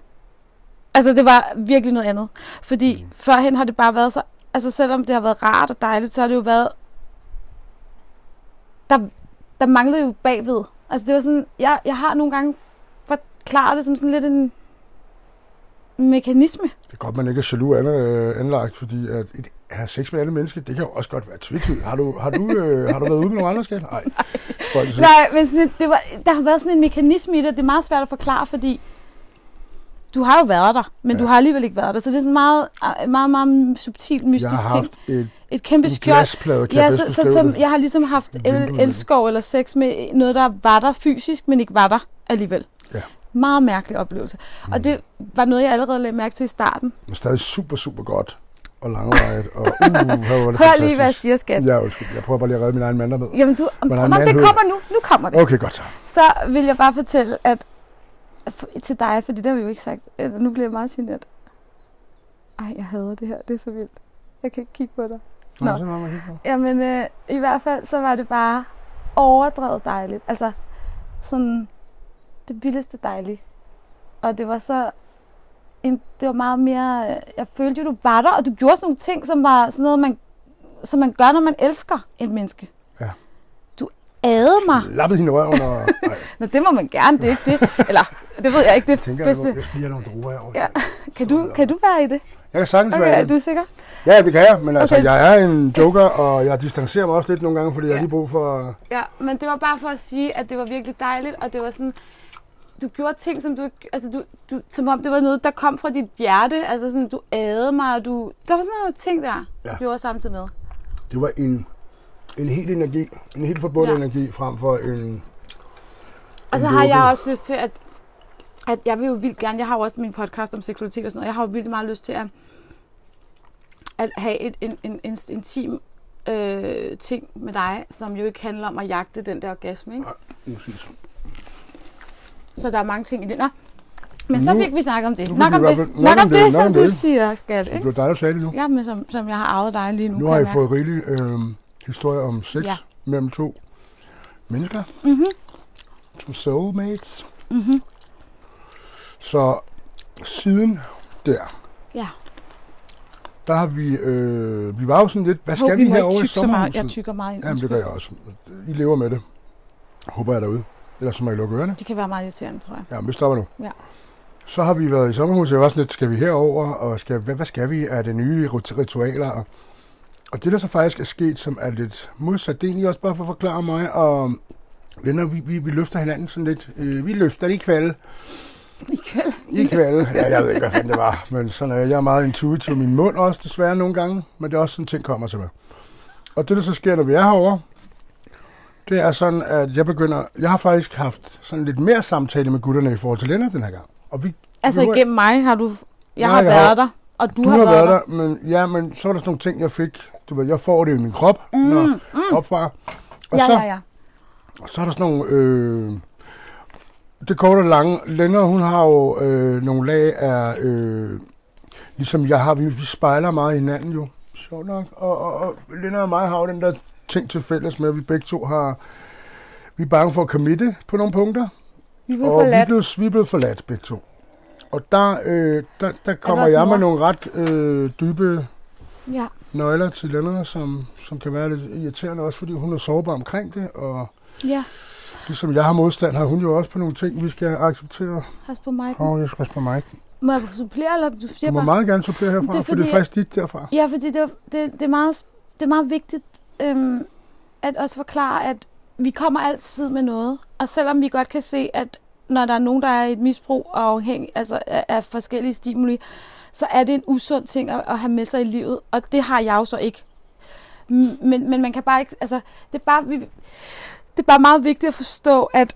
Altså det var virkelig noget andet. Fordi Mm. førhen har det bare været så... Altså selvom det har været rart og dejligt, så har det jo været... Der, der manglede jo bagved. Altså det var sådan... Jeg, jeg har nogle gange forklaret det som sådan lidt en mekanisme. Det er godt, man ikke er jaloux øh, anlagt, fordi at et, have sex med et andet menneske, det kan jo også godt være tvetydigt. Har du, har du, øh, har du været ude med nogle andre skat? Nej. Nej, men sådan, det var, der har været sådan en mekanisme i det, det er meget svært at forklare, fordi du har jo været der, men Ja. du har alligevel ikke været der. Så det er sådan meget, meget, meget subtilt, mystisk Jeg har ting. haft et, Et kæmpe skjold. Ja, jeg så, så, så jeg har ligesom haft el, eller elskov eller sex med noget, der var der fysisk, men ikke var der alligevel. Ja. Meget mærkelig oplevelse. Mm. Og det var noget, jeg allerede lagde mærke til i starten. Men stadig super, super godt og langvarigt. Og uh, her var det Hør fantastisk. lige, hvad jeg siger, skat. Ja, undskyld. Jeg prøver bare lige at redde min egen mandre med. Jamen, du, Nå, en det kommer nu. Nu kommer det. Okay, godt så. Så vil jeg bare fortælle, at til dig, fordi det har vi jo ikke sagt. Nu bliver jeg meget generet. Ej, jeg hader det her. Det er så vildt. Jeg kan ikke kigge på dig. Nå. Nå. Man helt Jamen, øh, i hvert fald, så var det bare overdrevet dejligt. Altså, sådan det vildeste dejlige. Og det var så... En, det var meget mere... Jeg følte jo, du var der, og du gjorde sådan nogle ting, som var sådan noget, man, som man gør, når man elsker et menneske. Ja. Du adede mig. Lappede hende i røven og... <laughs> Nå, det må man gerne, det er ikke det. Eller, det ved jeg ikke. Det jeg tænker, jeg, bedste. jeg lige have nogle druer herovre. Ja. Kan du, kan du være i det? Jeg kan sagtens Okay, være er det. du sikker? Ja, det kan jeg, men altså, Okay. jeg er en joker, og jeg distancerer mig også lidt nogle gange, fordi jeg har Ja. lige brug for... Ja, men det var bare for at sige, at det var virkelig dejligt, og det var sådan, du gjorde ting, som du ikke, altså du, du, som om det var noget, der kom fra dit hjerte, altså sådan, du adede mig, og du, der var sådan nogle ting der, Ja. du gjorde samtidig med. Det var en, en helt energi, en helt forbundet Ja. energi, frem for en... Og så har jeg også lyst til, at, at jeg vil jo vildt gerne, jeg har jo også min podcast om seksualitet og sådan noget, jeg har jo vildt meget lyst til at, at have et, en, en, en intim øh, ting med dig, som jo ikke handler om at jagte den der orgasme, ikke? Præcis. Så der er mange ting i det. Nå. Men så Nu- fik vi snakket om det. Nok om det, hvert fald- nok om det, nok som om du det. siger, skat. Det Ikke? blev dig, der sagde det nu. Ja, men som, som jeg har arvet dig lige nu. Nu har jeg mærke. fået rigelig øh, historie om sex Ja. mellem to mennesker. Mhm. To soulmates. Mhm. Så siden der, Ja. der har vi... Øh, vi var jo sådan lidt... Hvad skal Håber, vi herovre i så meget. Jeg sommerhuset? tykker meget ind. Jamen, det gør jeg også. I lever med det. Håber jeg derude. Ellers så må I lukke ørerne. Det kan være meget irriterende, tror jeg. Ja, men vi stopper nu. Ja. Så har vi været i sommerhuset, jeg var sådan lidt, skal vi herover, og skal, hvad, hvad skal vi? Er det nye rit- ritualer? Og, og det, der så faktisk er sket, som er lidt modsat, det er egentlig også bare for at forklare mig, og venner, vi, vi, vi løfter hinanden sådan lidt. Øh, vi løfter det i kvalde. I kvæld. I kvalde. Ja, jeg ved ikke, hvad fanden det var, men sådan er jeg. Jeg er meget intuitiv i min mund også, desværre nogle gange, men det er også sådan, ting kommer til mig. Og det, der så sker, når vi er herovre, det er sådan, at jeg begynder... Jeg har faktisk haft sådan lidt mere samtale med gutterne i forhold til Lennart den her gang. Og vi Altså Vi igennem mig har du... Jeg Nej, har jeg har- været der, og du, Du, har været der, men, ja, men så var der sådan nogle ting, jeg fik. Du ved, jeg får det i min krop, mm, når, Mm, opfra. Og Ja, så, ja, ja. så er der sådan nogle... Øh, det korte og lange. Lennart, hun har jo øh, nogle lag af... Øh, ligesom jeg har, vi, vi spejler meget hinanden jo. Sjovt nok. Og, og, og Lennart og mig har jo den der ting til fælles med, at vi begge to har... Vi er bange for at committe på nogle punkter. Vi vil og vi forladt. vi er blevet forladt begge to. Og der, øh, der, der kommer jeg med nogle ret øh, dybe Ja. nøgler til Lennart, som, som kan være lidt irriterende også, fordi hun er sårbar omkring det, og Ja. ligesom jeg har modstand, har hun jo også på nogle ting, vi skal acceptere. Pas på mig. Åh, oh, jeg skal passe på mig. Må jeg supplere, eller du siger Du må bare... meget gerne supplere herfra, Det er for det er fordi- faktisk dit derfra. Ja, fordi det, det, det, er, meget, det er meget vigtigt øhm, at også forklare, at vi kommer altid med noget. Og selvom vi godt kan se, at når der er nogen, der er i et misbrug og afhængig altså af, af forskellige stimuli, så er det en usund ting at, at have med sig i livet. Og det har jeg jo så ikke. Men, men man kan bare ikke... Altså, det er bare, vi, det er bare meget vigtigt at forstå, at,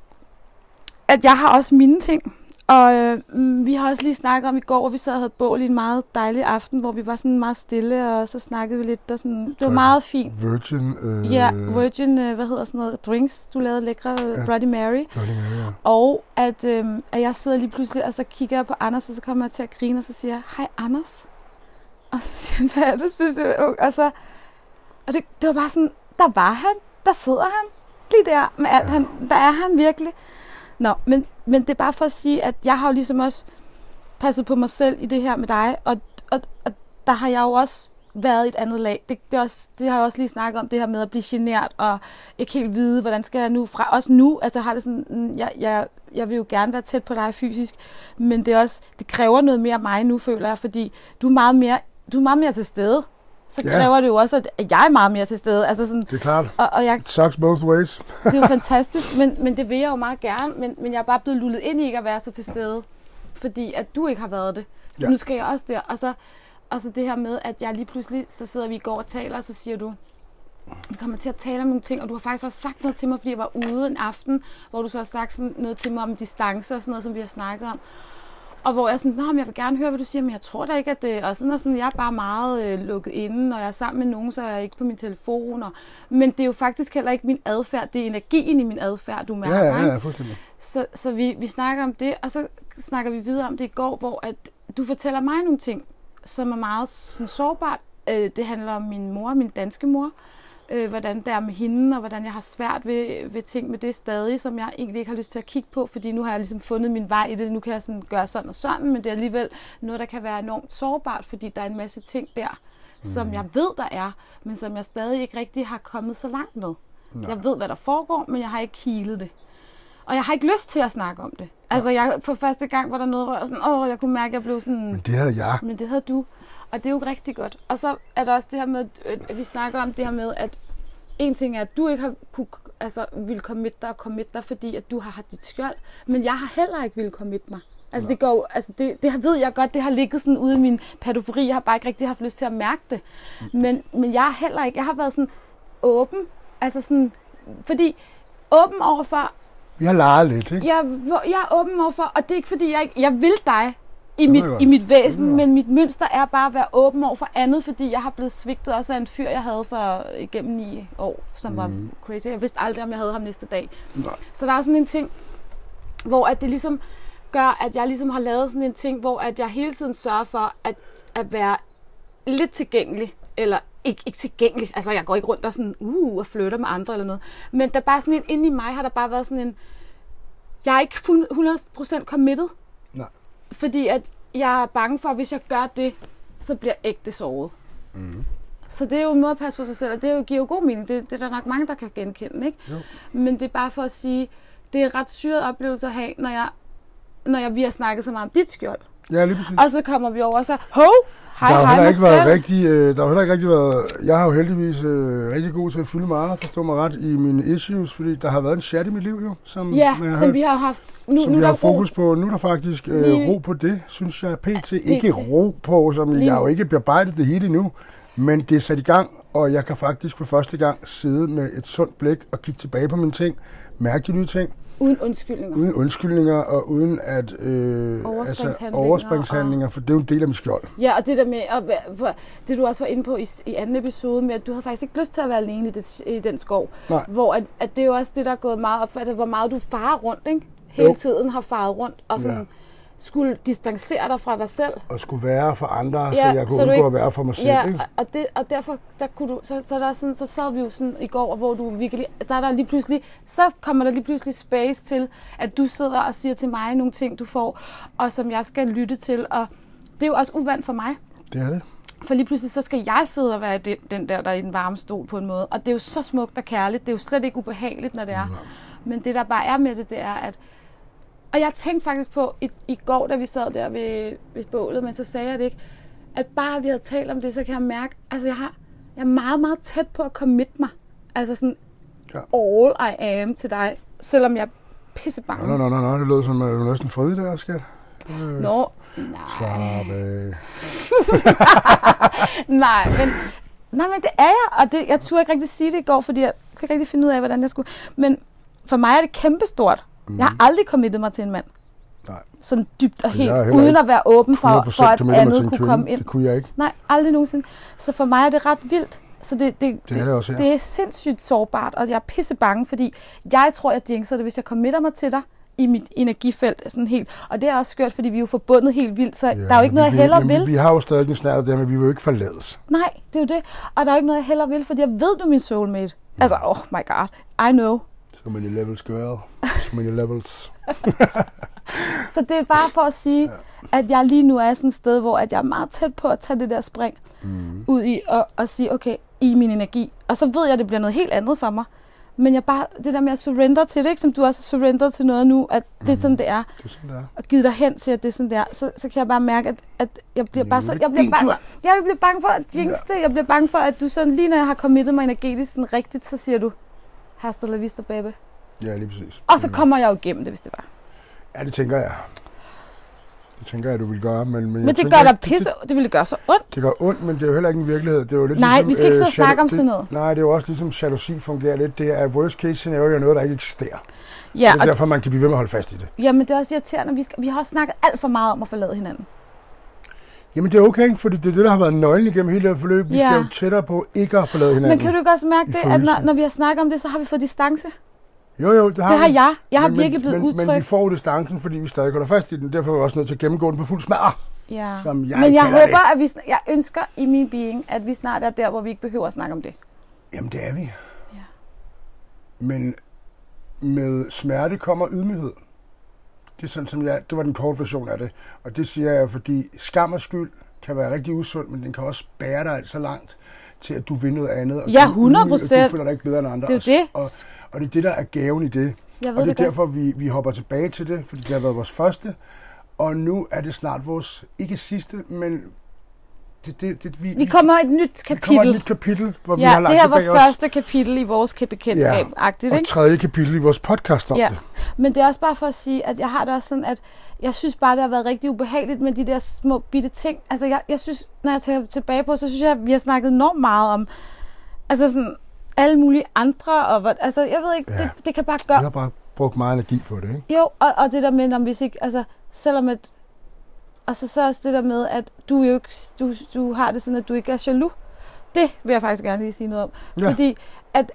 at jeg har også mine ting. Og øh, mm, vi har også lige snakket om i går, hvor vi sad og havde bål i en meget dejlig aften, hvor vi var sådan meget stille, og så snakkede vi lidt. Og sådan, det var meget fint. Virgin, øh, Ja, Virgin, øh, hvad hedder sådan noget, drinks, du lavede lækre Ja. ja. Bloody Mary. Bloody Mary, ja. Og at, øh, at jeg sidder lige pludselig, og så kigger jeg på Anders, og så kommer jeg til at grine, og så siger jeg, hej Anders. Christian, hvad er du synes, jeg? Og, så, og det, det var bare sådan, der var han, der sidder han, lige der med alt, ja. han, der er han virkelig. Nå, men, men det er bare for at sige, at jeg har jo ligesom også passet på mig selv i det her med dig, og, og, og der har jeg jo også været i et andet lag. Det, det, også, det har jeg også lige snakket om, det her med at blive genert, og ikke helt vide, hvordan skal jeg nu fra. Også nu, altså har det sådan, mm, jeg, jeg, jeg vil jo gerne være tæt på dig fysisk, men det, er også, det kræver noget mere af mig nu, føler jeg, fordi du er meget mere, du er meget mere til stede. Så Ja. kræver det jo også, at jeg er meget mere til stede. Altså sådan, Det er klart. og, og jeg, It sucks both ways. det er jo fantastisk, men, men det vil jeg jo meget gerne, men, men jeg er bare blevet lullet ind i ikke at være så til stede, fordi at du ikke har været det. Så Ja. nu skal jeg også der. Og så, og så det her med, at jeg lige pludselig, så sidder vi i går og taler, og så siger du, vi kommer til at tale om nogle ting, og du har faktisk også sagt noget til mig, fordi jeg var ude en aften, hvor du så har sagt sådan noget til mig om distance og sådan noget, som vi har snakket om. Og hvor jeg er sådan, Nå, men jeg vil gerne høre, hvad du siger, men jeg tror da ikke, at det... Og sådan og sådan, jeg er bare meget øh, lukket inde, når jeg er sammen med nogen, så er jeg ikke på min telefon. Og, men det er jo faktisk heller ikke min adfærd, det er energien i min adfærd, du mærker. Ja, ja, ja, fuldstændig. Så, så vi, vi snakker om det, og så snakker vi videre om det i går, hvor at du fortæller mig nogle ting, som er meget sådan, sårbart. Øh, det handler om min mor, min danske mor, øh, hvordan det er med hende, og hvordan jeg har svært ved, ved ting med det stadig, som jeg egentlig ikke har lyst til at kigge på, fordi nu har jeg ligesom fundet min vej i det. Nu kan jeg sådan gøre sådan og sådan, men det er alligevel noget, der kan være enormt sårbart, fordi der er en masse ting der, som jeg ved, der er, men som jeg stadig ikke rigtig har kommet så langt med. Jeg ved, hvad der foregår, men jeg har ikke healet det. Og jeg har ikke lyst til at snakke om det. Altså, jeg, for første gang var der noget, hvor jeg, sådan, åh, jeg kunne mærke, at jeg blev sådan... Men det havde jeg. Men det havde du. Og det er jo rigtig godt. Og så er der også det her med, at vi snakker om det her med, at en ting er, at du ikke har kunne, altså, vil commit dig og commit dig, fordi at du har haft dit skjold. Men jeg har heller ikke vil commit mig. Altså, det, går, altså det, det ved jeg godt, det har ligget sådan ude i min patofori. Jeg har bare ikke rigtig haft lyst til at mærke det. Men, men jeg har heller ikke, jeg har været sådan åben. Altså sådan, fordi åben overfor, Vi har leget lidt, ikke? jeg, jeg er åben overfor, og det er ikke fordi, jeg, ikke, jeg vil dig i mit, i mit væsen, men mit mønster er bare at være åben over for andet, fordi jeg har blevet svigtet også af en fyr, jeg havde for igennem ni år, som mm. var crazy. Jeg vidste aldrig, om jeg havde ham næste dag. Nej. Så der er sådan en ting, hvor at det ligesom gør, at jeg ligesom har lavet sådan en ting, hvor at jeg hele tiden sørger for at, at være lidt tilgængelig, eller ikke, ikke tilgængelig, altså jeg går ikke rundt og sådan, uh, og flytter med andre eller noget, men der er bare sådan en, inde i mig har der bare været sådan en, jeg er ikke fuld- 100% committed. Fordi at jeg er bange for, at hvis jeg gør det, så bliver jeg ægte såret. Mhm. Så det er jo en måde at passe på sig selv, og det er jo- giver jo god mening. Det, det er der nok mange, der kan genkende, ikke? Jo. Men det er bare for at sige, det er ret syret oplevelse at have, når jeg, når jeg, vi har snakket så meget om dit skjold. Ja, lige præcis. Og så kommer vi over og så, hov, hej, der har hej heller ikke været selv. rigtig, øh, der har heller ikke rigtig været, jeg har jo heldigvis øh, rigtig god til at fylde meget, forstå mig ret, i mine issues, fordi der har været en chat i mit liv jo, som, Ja, jeg har som hørt, vi har haft. Nu, som nu vi er har der ro. fokus på. Nu er der faktisk øh, Lige- ro på det, synes jeg, pt. Ikke ro på, som Lige jeg har jo ikke bearbejdet det hele endnu, men det er sat i gang, og jeg kan faktisk for første gang sidde med et sundt blik og kigge tilbage på mine ting, mærke de nye ting, Uden undskyldninger. uden undskyldninger og uden at øh, altså, Overspringshandlinger overspringshandlinger, for det er jo en del af mit skjold. Ja, og det der med, at, for, det du også var inde på i, i anden episode, med at du havde faktisk ikke lyst til at være alene i, det, i den skov. Nej. Hvor at, at det er jo også det, der er gået meget op for, at hvor meget du farer rundt, ikke? Hele Jo. tiden har faret rundt, og sådan Ja. Ja. skulle distancere dig fra dig selv. Og skulle være for andre, ja, så Ja, jeg kunne så undgå ikke- at være for mig selv. Ja, ikke? og, det, og derfor der kunne du, så, så, er der sådan, så sad vi jo sådan i går, hvor du virkelig, der er der lige pludselig, så kommer der lige pludselig space til, at du sidder og siger til mig nogle ting, du får, og som jeg skal lytte til, og det er jo også uvandt for mig. Det er det. For lige pludselig, så skal jeg sidde og være den, den der, der er i den varme stol på en måde. Og det er jo så smukt og kærligt. Det er jo slet ikke ubehageligt, når det er. Men det, der bare er med det, det er, at... Og jeg tænkte faktisk på, i, i går, da vi sad der ved, ved bålet, men så sagde jeg det ikke, at bare vi havde talt om det, så kan jeg mærke, altså jeg, har, jeg er meget, meget tæt på at commit mig. Altså sådan, Ja. all I am til dig, selvom jeg er pissebange. Nå, nå, nå, nå, det lød som uh, næsten fred der, skat. Nå, nej. Slap af. <laughs> Nej, men, nej, men det er jeg, og det, jeg turde ikke rigtig sige det i går, fordi jeg kunne ikke rigtig finde ud af, hvordan jeg skulle. Men for mig er det kæmpestort. Mm. Jeg har aldrig committet mig til en mand. Nej. Sådan dybt og er helt, uden at være åben for, 100% for at andet kunne komme ind. Det kunne jeg ikke. Nej, aldrig nogensinde. Så for mig er det ret vildt. Så det, det, Det er det også her. det er sindssygt sårbart, og jeg er pisse bange, fordi jeg tror, jeg jinxer det, hvis jeg committer mig til dig. i mit energifelt sådan helt. Og det er også skørt, fordi vi er jo forbundet helt vildt, så Ja, der er jo ikke noget, jeg hellere jamen, vil. Vi har jo stadig en snart der, men vi vil jo ikke forlades. Nej, det er jo det. Og der er jo ikke noget, jeg hellere vil, fordi jeg ved, du er min soulmate. Altså, oh my god, I know. So many levels, girl. So many levels. <laughs> Så det er bare for at sige, at jeg lige nu er sådan et sted, hvor at jeg er meget tæt på at tage det der spring Mm. ud i og, og sige, okay, i min energi. Og så ved jeg, at det bliver noget helt andet for mig. Men jeg bare, det der med at surrender til det, ikke? som du også har surrenderet til noget nu, at det er sådan, det er. Det er sådan, det er. Og givet dig hen til, at det er sådan, det er. Så, så kan jeg bare mærke, at, at jeg bliver bare så... Jeg bliver tur. jeg bliver bange for at jinx det. Jeg bliver bange for, at du sådan, lige når jeg har committet mig energetisk sådan rigtigt, så siger du, hasta la vista, baby. Ja, lige præcis. Og så kommer jeg jo igennem det, hvis det var. Ja, det tænker jeg. Det tænker jeg, du vil gøre. Men, men, Men det tænker gør dig pisse... Det ville gøre så ondt. Det gør ondt, men det er jo heller ikke en virkelighed. Det er jo lidt Nej, ligesom, vi skal ikke sidde og øh, snakke om sådan noget. Nej, det er jo også ligesom jalousi fungerer lidt. Det er worst case scenario noget, der ikke eksisterer. Ja, det er derfor, man kan blive ved med at holde fast i det. ja, men det er også irriterende. Vi, skal, vi har også snakket alt for meget om at forlade hinanden. Jamen det er okay, fordi det er det, der har været nøglen igennem hele det her forløb. Vi Ja. skal jo tættere på ikke at forlade hinanden. Men kan du ikke også mærke det, at når, følelsen. når vi har snakket om det, så har vi fået distance? Jo, jo, det har, Det har vi. jeg. Jeg har men, virkelig blevet men, Men vi får distancen, fordi vi stadig holder fast i den. Derfor er vi også nødt til at gennemgå den på fuld smadre. Ja. som jeg Men jeg håber, at vi, sn- jeg ønsker i min being, at vi snart er der, hvor vi ikke behøver at snakke om det. Jamen det er vi. Ja. Men med smerte kommer ydmyghed. Det er sådan, som jeg, det var den korte version af det. Og det siger jeg, fordi skam og skyld kan være rigtig usund, men den kan også bære dig så langt til, at du vil noget andet. Og Ja, du er ydmyg, 100%. Og du føler dig ikke bedre end andre. Det er Og- det. Og, og det er det, der er gaven i det. Jeg Og ved det er det, derfor, vi, vi hopper tilbage til det, fordi det har været vores første. Og nu er det snart vores, ikke sidste, men det, det, det, vi, Vi kommer et nyt vi kommer et kapitel. nyt kapitel, hvor vi Ja, har lagt det her var os. første kapitel i vores bekendtskab-agtigt, Og ikke? tredje kapitel i vores podcast om Ja. det. Men det er også bare for at sige, at jeg har det også sådan, at jeg synes bare, det har været rigtig ubehageligt med de der små bitte ting. Altså, jeg, jeg synes, når jeg tager tilbage på, så synes jeg, at vi har snakket enormt meget om, altså sådan, alle mulige andre, og altså, jeg ved ikke, Ja. det, det kan bare Vi gøre, har bare brugt meget energi på det, ikke? Jo, og, og det der med, om hvis ikke, altså, selvom at, altså så også det der med, at du jo ikke, du, du har det sådan, at du ikke er jaloux. Det vil jeg faktisk gerne lige sige noget om. Ja. Fordi, at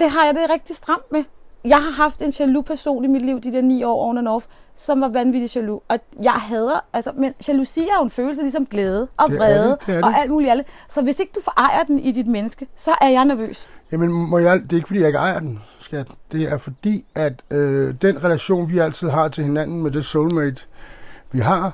det har jeg det rigtig stramt med. Jeg har haft en jaloux person i mit liv, de der ni år on and off, som var vanvittig jaloux. Og jeg hader, altså, men jalousi er jo en følelse ligesom glæde og Det er vrede det, det er det. og alt muligt andet. Så hvis ikke du forejer den i dit menneske, så er jeg nervøs. Jamen, må jeg, det er ikke, fordi jeg ikke ejer den, skat. Det er fordi, at øh, den relation, vi altid har til hinanden med det soulmate, vi har,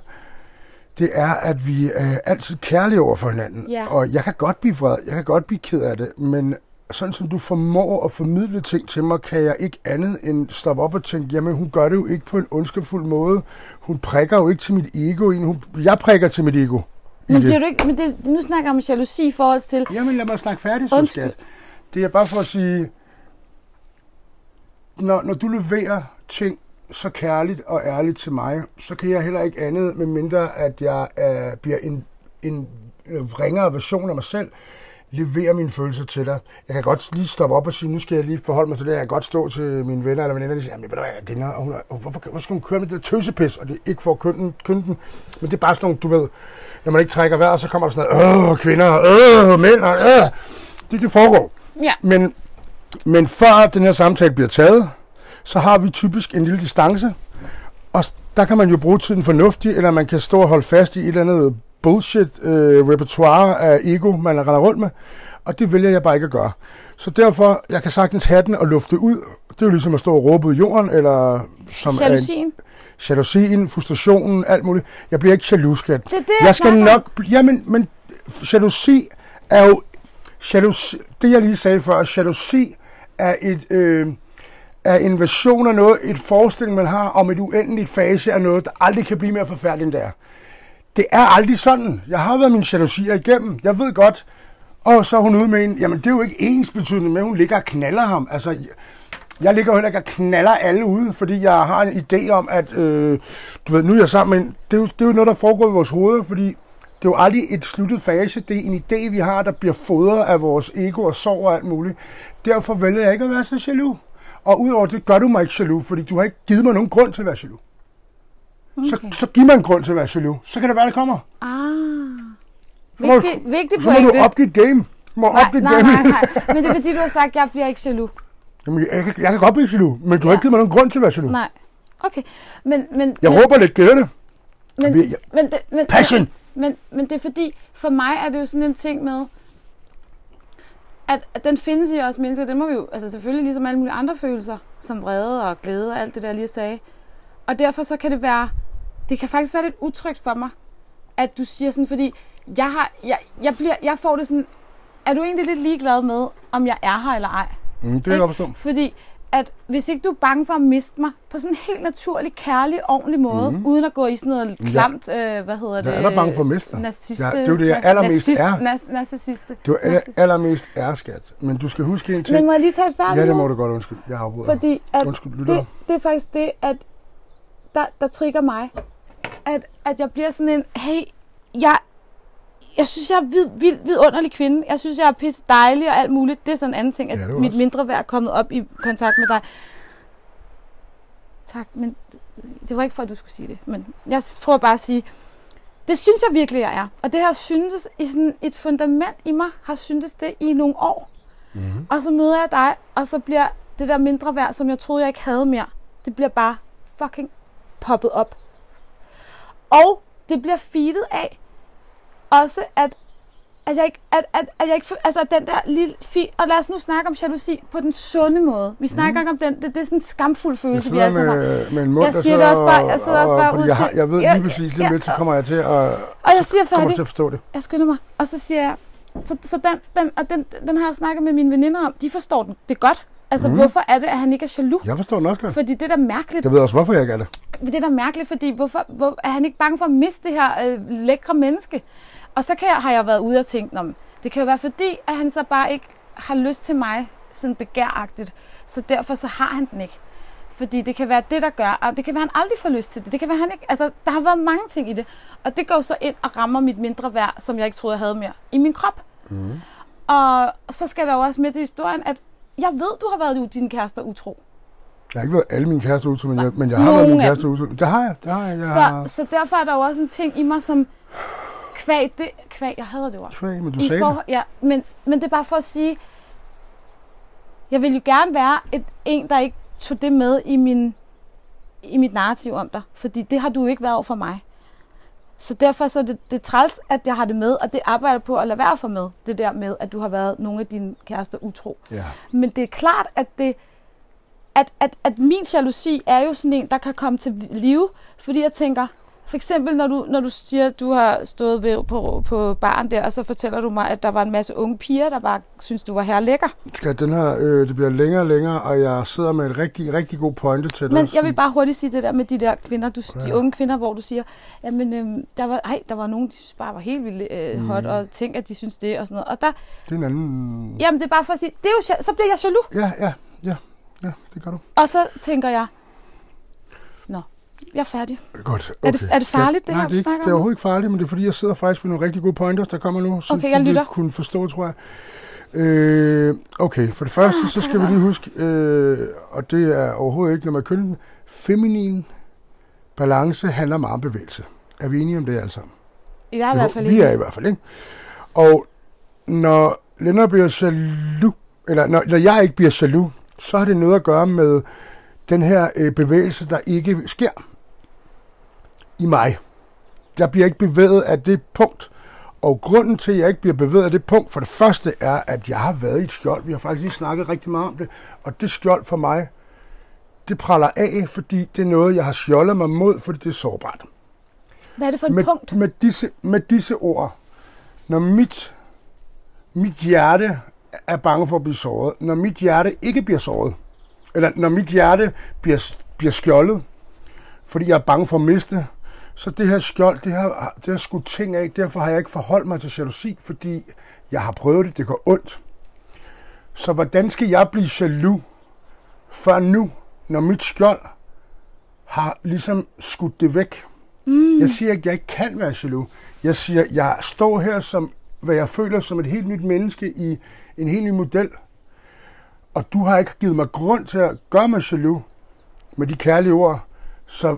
det er, at vi er altid kærlige over for hinanden. Ja. Og jeg kan godt blive vred, jeg kan godt blive ked af det, men sådan som du formår at formidle ting til mig, kan jeg ikke andet end stoppe op og tænke, jamen hun gør det jo ikke på en ondskabsfuld måde. Hun prikker jo ikke til mit ego. Hun, jeg prikker til mit ego. Men, det. bliver du ikke, men det, nu snakker jeg om jalousi i forhold til, Jamen lad mig snakke færdig, så skat. Det er bare for at sige, når, når du leverer ting så kærligt og ærligt til mig, så kan jeg heller ikke andet, med mindre at jeg øh, bliver en, en ringere version af mig selv, levere mine følelser til dig. Jeg kan godt lige stoppe op og sige, nu skal jeg lige forholde mig til det. Jeg kan godt stå til mine venner eller veninder, og de siger, jamen hvad, er, hun er, hvorfor, hvorfor skal hun køre med det der tøsepis? Og det er ikke for at kynde den, kynde den, men det er bare sådan nogle, du ved, når man ikke trækker vejret, så kommer der sådan noget, åh, kvinder, åh, mænd, øh. Det, det foregår. Ja. Men, men før den her samtale bliver taget, så har vi typisk en lille distance, og der kan man jo bruge tiden fornuftigt, eller man kan stå og holde fast i et eller andet bullshit øh, repertoire af ego, man render rundt med, og det vælger jeg bare ikke at gøre. Så derfor, jeg kan sagtens have den og lufte ud. Det er jo ligesom at stå og råbe ud i jorden, eller som er en- jalousien. frustrationen, alt muligt. Jeg bliver ikke jaloux, skat. Det er det, jeg Jeg skal snakker nok... Jamen, men jalousi er jo... Jalousi, det jeg lige sagde før, jalousi er et... Øh, er invasion af noget, et forestilling, man har om et uendeligt fase af noget, der aldrig kan blive mere forfærdeligt end det er. Det er aldrig sådan. Jeg har været mine jalousier igennem. Jeg ved godt. Og så er hun ude med en, jamen det er jo ikke ens betydende med, at hun ligger og knaller ham. Altså, jeg ligger jo heller ikke og knaller alle ude, fordi jeg har en idé om, at øh, du ved, nu er jeg sammen med en, det er, jo, det er jo noget, der foregår i vores hoveder, fordi det er jo aldrig et sluttet fase. Det er en idé, vi har, der bliver fodret af vores ego og sorg og alt muligt. Derfor vælger jeg ikke at være så jaloux. Og udover det gør du mig ikke jaloux, fordi du har ikke givet mig nogen grund til at være jaloux. Okay. Så, så giv mig en grund til at være jaloux. Så kan det være, det kommer. Ah. Du- Vigtig, vigtig Så må du pointe. op dit game. Du må Nej, op dit nej, game. nej, nej. <laughs> Men det er fordi, du har sagt, at jeg bliver ikke jaloux. Jamen, jeg, kan, jeg kan godt blive jaloux, men du har Ja. ikke givet mig nogen grund til at være jaloux. Nej. Okay, men... men Jeg men, råber lidt, gør det? men, men, det, men, Passion! Men, men det er fordi, for mig er det jo sådan en ting med, at, at den findes i os mennesker. Det må vi jo, altså selvfølgelig ligesom alle mulige andre følelser, som vrede og glæde og alt det der, jeg lige sagde. Og derfor så kan det være, det kan faktisk være lidt utrygt for mig, at du siger sådan, fordi jeg, har, jeg, jeg, bliver, jeg får det sådan, er du egentlig lidt ligeglad med, om jeg er her eller ej? Mm, det kan jeg forstå. Fordi at hvis ikke du er bange for at miste mig på sådan en helt naturlig, kærlig, ordentlig måde, mm. uden at gå i sådan noget klamt, øh, hvad hedder det? Jeg er bange for at miste dig. Naziste, Ja, det er jo det, jeg allermest er. Nas, narcissiste. Du er aller, allermest æreskat. Men du skal huske en ting. Men må jeg lige tage et færdigt Ja, det må du godt undskylde. Jeg afbryder. Fordi at Undskyld, lytter. det, det er faktisk det, at der, der trigger mig. At, at jeg bliver sådan en, hey, jeg, jeg synes, jeg er vid, vild, vidunderlig kvinde. Jeg synes, jeg er pisse dejlig og alt muligt. Det er sådan en anden ting, at Ja, mit også. mindre værd er kommet op i kontakt med dig. Tak, men det var ikke for, at du skulle sige det. Men jeg prøver bare at sige, det synes jeg virkelig, jeg er. Og det har syntes i sådan et fundament i mig, har syntes det i nogle år. Mm-hmm. Og så møder jeg dig, og så bliver det der mindre værd, som jeg troede, jeg ikke havde mere, det bliver bare fucking poppet op. Og det bliver feedet af også, at, at jeg ikke, at, at, at jeg ikke, altså at den der lille fi, og lad os nu snakke om jalousi på den sunde måde. Vi snakker ikke om den, det, det er sådan en skamfuld følelse, vi sammen har. med, med en mund, Jeg siger det også bare- jeg sidder også bare ud jeg, jeg ved lige præcis lige ja, lidt, så og- kommer jeg til at, Og jeg siger færdig. til at forstå det. Jeg skynder mig. Og så siger jeg, så, så den, den, og den, den har jeg snakket med mine veninder om. De forstår den. Det er godt. Altså, mm. hvorfor er det, at han ikke er jaloux? Jeg forstår også godt. Fordi det er da mærkeligt. Jeg ved også, hvorfor jeg ikke er det. Det er da mærkeligt, fordi hvorfor, hvor, er han ikke bange for at miste det her øh, lækre menneske? Og så kan jeg, har jeg været ude og tænkt, om det kan jo være fordi, at han så bare ikke har lyst til mig sådan begæragtigt. Så derfor så har han den ikke. Fordi det kan være det, der gør, og det kan være, at han aldrig får lyst til det. Det kan være, han ikke, altså, der har været mange ting i det. Og det går så ind og rammer mit mindre værd, som jeg ikke troede, jeg havde mere, i min krop. Mm. Og så skal der jo også med til historien, at jeg ved, du har været din kæreste utro. Jeg har ikke været alle mine kærester ud men jeg, men jeg har Nogle været min kæreste ud Det har jeg. Det har jeg. jeg Så, har... så derfor er der jo også en ting i mig, som kvæg, det, kvæg jeg hader det ord. Kvæg, men du I sagde forhold, ja, men, men det er bare for at sige, jeg vil jo gerne være et, en, der ikke tog det med i, min, i mit narrativ om dig. Fordi det har du ikke været over for mig. Så derfor så er det, det er træls, at jeg har det med, og det arbejder på at lade være for med. Det der med, at du har været nogle af dine kærester utro. det. Ja. Men det er klart, at, det, at, at, at min jalousi er jo sådan en, der kan komme til live, fordi jeg tænker, for eksempel når du, når du siger, at du har stået ved, på, på baren der, og så fortæller du mig, at der var en masse unge piger, der bare synes, du var her lækker. Skal den her, øh, det bliver længere og længere, og jeg sidder med et rigtig, rigtig god pointe til dig. Men jeg vil bare hurtigt sige det der med de der kvinder, du, de Ja. unge kvinder, hvor du siger, jamen, øhm, der var, ej, der var nogen, de synes bare var helt vildt øh, hot, Mm. og tænk, at de synes det, og sådan noget. Og der, Det er en anden... jamen, det er bare for at sige, det er jo, så bliver jeg jaloux. Ja, ja, ja, ja, det gør du. Og så tænker jeg, jeg er færdig. Godt, Er det- er det farligt, det Nej, her, det er, ikke, det er overhovedet ikke farligt, men det er fordi, jeg sidder faktisk med nogle rigtig gode pointers, der kommer nu, som Okay, jeg lytter. kunne forstå, tror jeg. Øh, okay, for det første, Ah, så skal vi lige huske, øh, og det er overhovedet ikke, når man kønner den, feminin balance handler meget om bevægelse. Er vi enige om det alle sammen? Jeg er i hvert fald vi er i hvert fald, ikke? Og når Lennart bliver jaloux, eller når, når jeg ikke bliver jaloux, så har det noget at gøre med den her øh, bevægelse, der ikke sker i mig. Jeg bliver ikke bevæget af det punkt. Og grunden til, at jeg ikke bliver bevæget af det punkt, for det første er, at jeg har været i et skjold. Vi har faktisk lige snakket rigtig meget om det. Og det skjold for mig, det praller af, fordi det er noget, jeg har skjoldet mig mod, fordi det er sårbart Hvad er det for et med, punkt? Med disse, med disse ord, når mit, mit hjerte er bange for at blive såret, når mit hjerte ikke bliver såret, eller når mit hjerte bliver, bliver skjoldet, fordi jeg er bange for at miste, så det her skjold, det har, det har skudt ting af. Derfor har jeg ikke forholdt mig til jalousi, fordi jeg har prøvet det, det går ondt. Så hvordan skal jeg blive jaloux før nu, når mit skjold har ligesom skudt det væk? Mm. Jeg siger ikke, at jeg ikke kan være jaloux. Jeg siger, at jeg står her som, hvad jeg føler som et helt nyt menneske i en helt ny model. Og du har ikke givet mig grund til at gøre mig jaloux med de kærlige ord. Så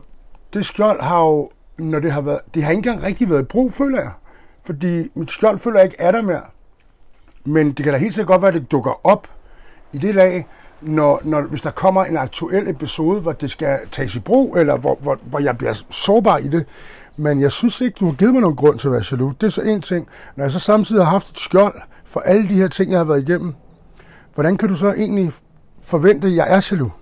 det skjold har jo, når det har været, det har ikke engang rigtig været i brug, føler jeg. Fordi mit skjold føler jeg ikke er der mere. Men det kan da helt sikkert godt være, at det dukker op i det lag, når, når, hvis der kommer en aktuel episode, hvor det skal tages i brug, eller hvor, hvor, hvor jeg bliver sårbar i det. Men jeg synes ikke, du har givet mig nogen grund til at være jaloux. Det er så en ting. Når jeg så samtidig har haft et skjold for alle de her ting, jeg har været igennem, hvordan kan du så egentlig forvente, at jeg er jaloux?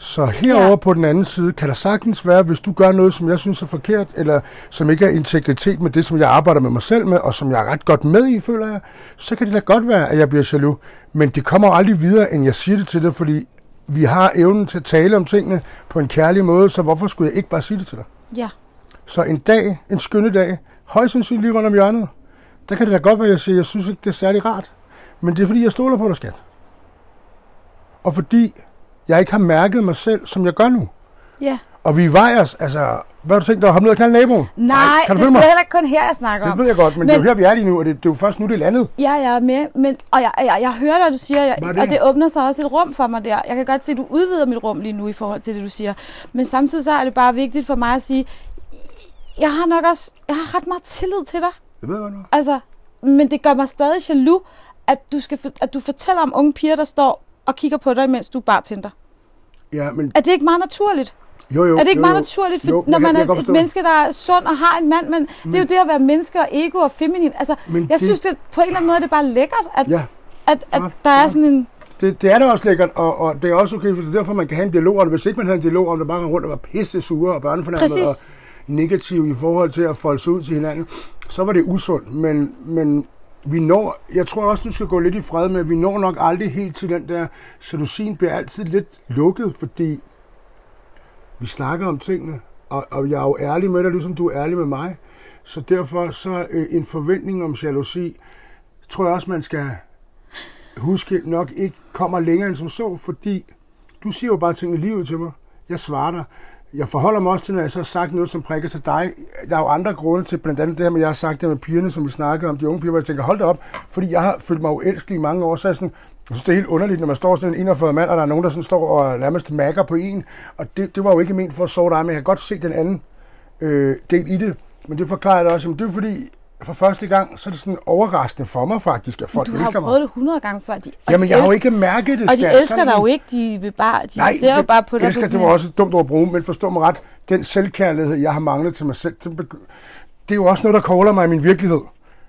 Så herover Ja. på den anden side, kan der sagtens være, hvis du gør noget, som jeg synes er forkert, eller som ikke er integritet med det, som jeg arbejder med mig selv med, og som jeg er ret godt med i, føler jeg, så kan det da godt være, at jeg bliver jaloux. Men det kommer aldrig videre, end jeg siger det til dig, fordi vi har evnen til at tale om tingene på en kærlig måde, så hvorfor skulle jeg ikke bare sige det til dig? Ja. Så en dag, en skønne dag, højst sandsynligt lige rundt om hjørnet, der kan det da godt være, at jeg siger, at jeg synes ikke, det er særlig rart. Men det er fordi, jeg stoler på dig, skat. Og fordi jeg ikke har mærket mig selv, som jeg gør nu. Ja. Og vi vejer os, altså, hvad har du tænkt dig at hoppe ned og naboen? Nej, kan det du er mig? sgu heller ikke kun her, jeg snakker Det om. ved jeg godt, men, men det er jo her, vi er lige nu, og det, det er jo først nu, det er landet. Ja, jeg er med, men, og jeg, jeg, jeg hører, hvad du siger, jeg, er det? og det åbner sig også et rum for mig der. Jeg kan godt se, at du udvider mit rum lige nu i forhold til det, du siger. Men samtidig så er det bare vigtigt for mig at sige, jeg har nok også, jeg har ret meget tillid til dig. Det ved jeg godt nu. Altså, men det gør mig stadig jaloux, at du, skal, at du fortæller om unge piger, der står og kigger på dig, mens du bare tænder. Ja, men Er det ikke meget naturligt? jo, jo. er det ikke jo, meget jo. naturligt, for, Jo, når jeg man jeg er kan godt et menneske, der er sund og har en mand, men det er jo det at være menneske og ego og feminin. Altså, Men jeg det- synes, det på en eller anden måde det er bare lækkert, at, Ja, at, at Smart, der er smart. sådan en... det, det er da også lækkert, og, og det er også okay, for det er derfor, man kan have en dialog om det. Hvis ikke man havde en dialog om det, bare rundt og var pisse sure og børnefornærmet og negativ i forhold til at folde sig ud til hinanden, så var det usundt. Men, men vi når, jeg tror også, du skal gå lidt i fred med, at vi når nok aldrig helt til den der, så du sin bliver altid lidt lukket, fordi vi snakker om tingene, og, og jeg er jo ærlig med dig, ligesom du er ærlig med mig. Så derfor så øh, en forventning om jalousi, tror jeg også, man skal huske nok ikke kommer længere end som så, fordi du siger jo bare tingene lige ud til mig. Jeg svarer dig. Jeg forholder mig også til, når jeg så har sagt noget, som prikker til dig. Der er jo andre grunde til, blandt andet det her med, at jeg har sagt det med pigerne, som vi snakkede om, de unge piger, hvor jeg tænker, hold da op, fordi jeg har følt mig uelskelig i mange år, så jeg sådan, jeg synes, det er helt underligt, når man står sådan en 41 mand, og der er nogen, der sådan står og nærmest mærker på en, og det, det var jo ikke ment for at sove dig, men jeg kan godt se den anden øh, del i det. Men det forklarer jeg også, jamen, det er fordi, for første gang, så er det sådan overraskende for mig faktisk, at folk Du har elsker jo mig. prøvet det 100 gange før. De, Jamen, jeg har jo elsker- ikke mærket det, Og de skat. elsker dig jo ikke. De, vil bare, de Nej, ser jo bare på dig. elsker, det var også dumt at bruge, men forstå mig ret. Den selvkærlighed, jeg har manglet til mig selv, det, er jo også noget, der kolder mig i min virkelighed.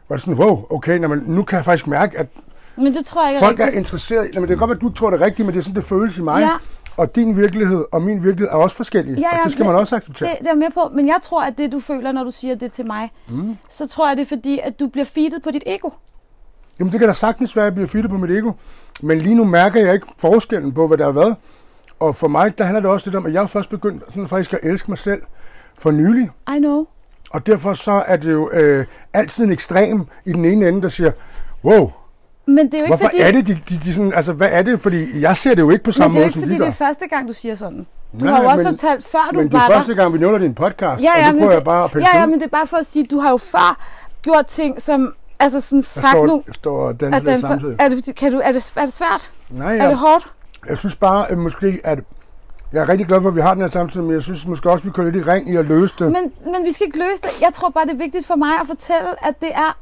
Var det sådan, wow, okay, nå, men nu kan jeg faktisk mærke, at Men det tror jeg ikke er folk er rigtigt. interesseret. i- Nå, men det kan godt være, at du tror det er rigtigt, men det er sådan, det føles i mig. Ja. Og din virkelighed og min virkelighed er også forskellige. Ja, og ja, det skal man også acceptere. Det, det er jeg med på, men jeg tror, at det du føler, når du siger det til mig, mm. så tror jeg, det er fordi, at du bliver feedet på dit ego. Jamen, det kan da sagtens være, at jeg bliver fittet på mit ego. Men lige nu mærker jeg ikke forskellen på, hvad der har været. Og for mig, der handler det også lidt om, at jeg først begyndt sådan faktisk at elske mig selv for nylig. I know. Og derfor så er det jo øh, altid en ekstrem i den ene ende, der siger, wow, Men det er jo ikke hvorfor fordi... er det, de, de, de sådan, altså hvad er det? Fordi jeg ser det jo ikke på men samme det er jo måde, ikke som fordi, de det er første gang, du siger sådan. Du Nej, har jo også men- fortalt, før du Men det var er der. første gang, vi nævner din podcast, Ja, og ja, det men prøver jeg bare at ja, ja, men det er bare for at sige, du har jo før gjort ting, som... Altså sådan Jeg sagt står, nogle... jeg står og danser den, lidt samtidig. er, det, kan du, er, det, er det svært? Nej, Er det jeg, hårdt? jeg synes bare, at måske, at jeg er rigtig glad for, at vi har den her samtid, men jeg synes måske også, at vi kører lidt i ring i at løse det. Men, men vi skal ikke løse det. Jeg tror bare, det er vigtigt for mig at fortælle, at det er,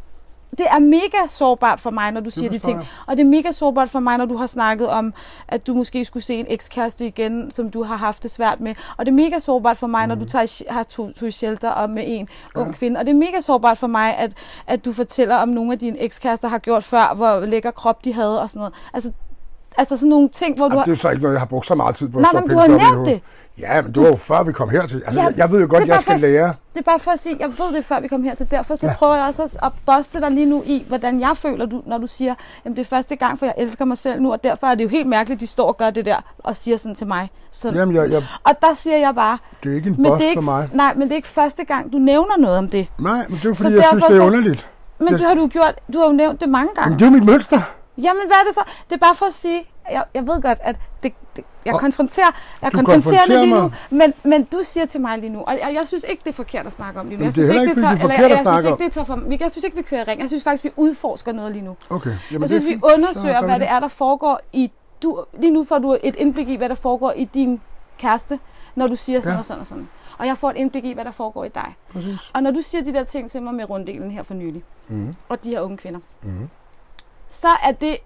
det er mega sårbart for mig, når du siger de ting. jeg. Og det er mega sårbart for mig, når du har snakket om, at du måske skulle se en ekskæreste igen, som du har haft det svært med. Og det er mega sårbart for mig, mm. når du Mhm. tager, har to, to shelter og med en ung kvinde. Og det er mega sårbart for mig, at, at du fortæller om nogle af dine ekskærester har gjort før, hvor lækker krop de havde og sådan noget. Altså, altså sådan nogle ting, hvor du Jamen, har... det er så ikke noget, jeg har brugt så meget tid på. Nej, men du har op nævnt det. Ja, men det var jo før, vi kom hertil. Altså, Ja, jeg, ved jo godt, jeg skal for at- lære. Det er bare for at sige, jeg ved det før vi kom her til, derfor så ja. Prøver jeg også at- at boste dig lige nu i, hvordan jeg føler, du, når du siger, jamen det er første gang, for jeg elsker mig selv nu, og derfor er det jo helt mærkeligt, de står og gør det der, og siger sådan til mig. Så, Jamen, jeg, jeg, og der siger jeg bare, det er ikke en boss det er ikke, for mig. nej, men det er ikke første gang, du nævner noget om det. Nej, men det er jo Så fordi, jeg synes, det er underligt. Men Jeg- det har du gjort, du har jo nævnt det mange gange. Men det er jo mit mønster. Jamen hvad er det så? Det er bare for at sige, jeg, jeg ved godt, at det, jeg konfronterer, jeg Du konfronterer det konfronterer lige nu, men, men du siger til mig lige nu, og jeg, jeg synes ikke, det er forkert at snakke om lige nu. Jeg det er synes ikke, det er forkert eller, at jeg, synes ikke, det tager for, vi- jeg synes ikke, vi kører i ring. Jeg synes faktisk, vi udforsker noget lige nu. Okay. Jamen, Jeg synes, er vi undersøger, hvad det er, der foregår i... Du, lige nu får du et indblik i, hvad der foregår i din kæreste, når du siger sådan Ja. og sådan og sådan. Og jeg får et indblik i, hvad der foregår i dig. Præcis. Og når du siger de der ting til mig med runddelen her for nylig, Mhm. og de her unge kvinder, Mhm. så er det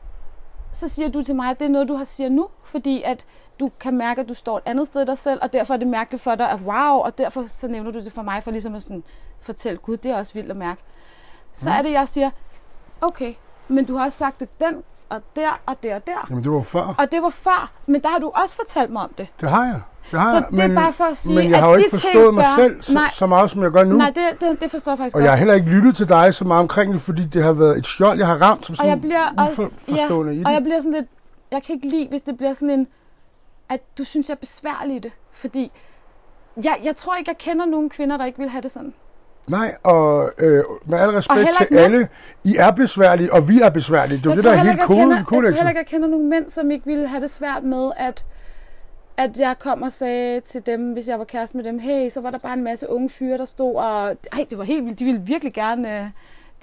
så siger du til mig, at det er noget, du har siger nu, fordi at du kan mærke, at du står et andet sted i dig selv, og derfor er det mærkeligt for dig, at wow, og derfor så nævner du det for mig, for ligesom at sådan, fortælle, gud, det er også vildt at mærke. Så Mm. er det, jeg siger, okay, men du har også sagt det den, og der, og der, og der. Jamen, det var før. Og det var før, men der har du også fortalt mig om det. Det har jeg. Det har Så jeg. det er bare for at sige, men jeg at har jo ikke ting forstået mig gør- selv så, Nej. så meget, som jeg gør nu. Nej, det, det, det forstår jeg faktisk og jeg har godt. heller ikke lyttet til dig så meget omkring det, fordi det har været et skjold, jeg har ramt som Og sådan jeg bliver også, ja, i det. og jeg bliver sådan lidt, jeg kan ikke lide, hvis det bliver sådan en, at du synes, jeg er besværlig i det. Fordi jeg, jeg tror ikke, jeg kender nogen kvinder, der ikke vil have det sådan. Nej, og øh, med al respekt til mænd. alle, I er besværlige, og vi er besværlige. Det er det, der er helt kender, koden, jeg tror heller ikke, jeg kender nogen mænd, som ikke ville have det svært med, at, at jeg kom og sagde til dem, hvis jeg var kæreste med dem, hey, så var der bare en masse unge fyre, der stod, og ej, det var helt vildt, de ville virkelig gerne, øh,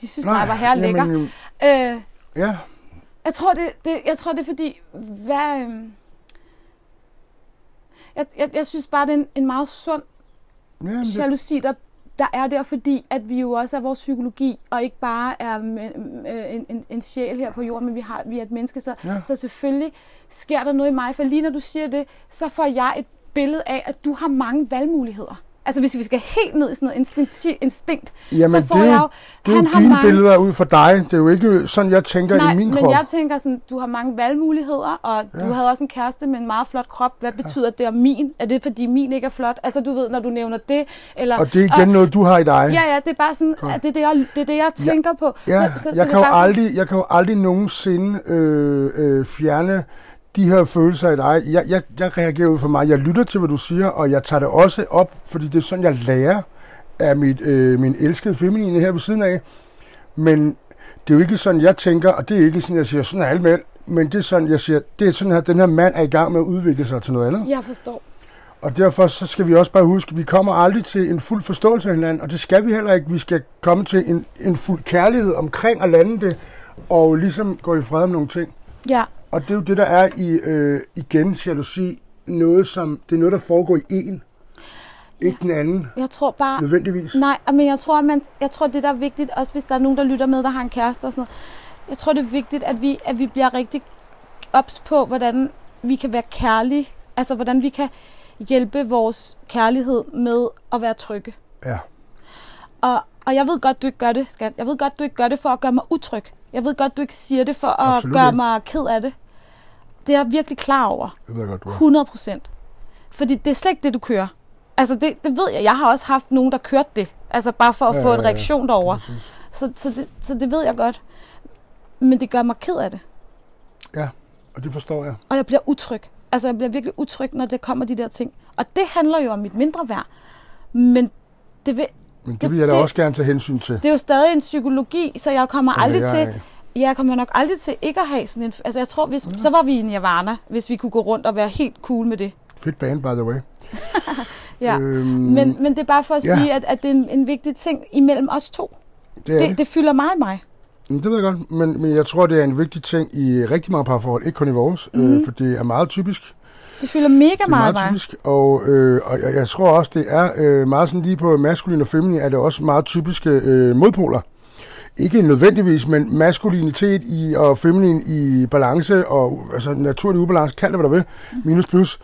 de synes bare, jeg var her lækker. jamen, Øh, ja, Jeg tror, det, det, jeg tror, det er fordi, hvad, øhm, jeg, jeg, jeg synes bare, det er en, en meget sund jamen, jalousi, der, der er der, fordi at vi jo også er vores psykologi, og ikke bare er øh, en, en, en sjæl her på jorden, men vi, har, vi er et menneske. Så, Ja. så selvfølgelig sker der noget i mig, for lige når du siger det, så får jeg et billede af, at du har mange valgmuligheder. Altså hvis vi skal helt ned i sådan noget instinkt, instinkt Jamen, så får det jeg jo, det er han jo har dine mange, billeder ud for dig. Det er jo ikke sådan, jeg tænker Nej, i min men krop. jeg tænker sådan, du har mange valgmuligheder, og ja. du havde også en kæreste med en meget flot krop. Hvad betyder det om min? Er det fordi min ikke er flot? Altså du ved, når du nævner det, eller... Og det er igen noget, du har i dig. Ja, ja, det er bare sådan, at det er det, jeg, det, er det, jeg tænker på. Ja, så, så, jeg, så kan jo bare- aldrig, jeg kan jo aldrig nogensinde øh, øh, fjerne de her følelser i dig. Jeg, jeg, jeg reagerer ud for mig. Jeg lytter til, hvad du siger, og jeg tager det også op, fordi det er sådan, jeg lærer af mit, øh, min elskede feminine her ved siden af. Men det er jo ikke sådan, jeg tænker, og det er ikke sådan, jeg siger, sådan er alle mænd. Men det er sådan, jeg siger, det er sådan her, den her mand er i gang med at udvikle sig til noget andet. Jeg forstår. Og derfor så skal vi også bare huske, at vi kommer aldrig til en fuld forståelse af hinanden, og det skal vi heller ikke. Vi skal komme til en, en fuld kærlighed omkring at lande det, og ligesom gå i fred om nogle ting. Ja, Og det er jo det, der er i, øh, igen, jalousi, noget som, det er noget, der foregår i en, ikke den anden, jeg tror bare... nødvendigvis. Nej, men jeg tror, man, jeg tror, det der er vigtigt, også hvis der er nogen, der lytter med, der har en kæreste og sådan noget. Jeg tror, det er vigtigt, at vi, at vi bliver rigtig ops på, hvordan vi kan være kærlige. Altså, hvordan vi kan hjælpe vores kærlighed med at være trygge. Ja, Og, og jeg ved godt, du ikke gør det, skat. Jeg ved godt, du ikke gør det for at gøre mig utryg. Jeg ved godt, du ikke siger det for at Absolut gøre ikke. mig ked af det. Det er jeg virkelig klar over. det ved jeg godt, du er. 100 procent. Fordi det er slet ikke det, du kører. Altså, det, det ved jeg. Jeg har også haft nogen, der kørte det. Altså, bare for at Ja, få ja, en ja. reaktion derover. Præcis. Så, så, det, så det ved jeg godt. Men det gør mig ked af det. Ja, og det forstår jeg. Og jeg bliver utryg. Altså, jeg bliver virkelig utryg, når det kommer de der ting. Og det handler jo om mit mindre værd. Men det, vil, Men det Det- vil jeg da det- også gerne tage hensyn til. det er jo stadig en psykologi, så jeg kommer Det aldrig vil til... jeg- Jeg kommer nok aldrig til ikke at have sådan en... Altså, jeg tror, hvis, så var vi i Nirvana, hvis vi kunne gå rundt og være helt cool med det. Fedt band, by the way. <laughs> Ja. Øhm, Men, men det er bare for at ja. sige, at, at det er en, en vigtig ting imellem os to. det, det. Det, det fylder meget mig. Det ved jeg godt, men, men jeg tror, det er en vigtig ting i rigtig mange parforhold, ikke kun i vores, mm. øh, for det er meget typisk. Det fylder mega Det er meget, meget typisk, og, øh, og jeg, jeg tror også, det er øh, meget sådan lige på maskulin og feminin, er det også meget typiske øh, modpoler. Ikke nødvendigvis, men maskulinitet i, og feminin i balance, og altså naturlig ubalance, kald det hvad du vil, minus plus.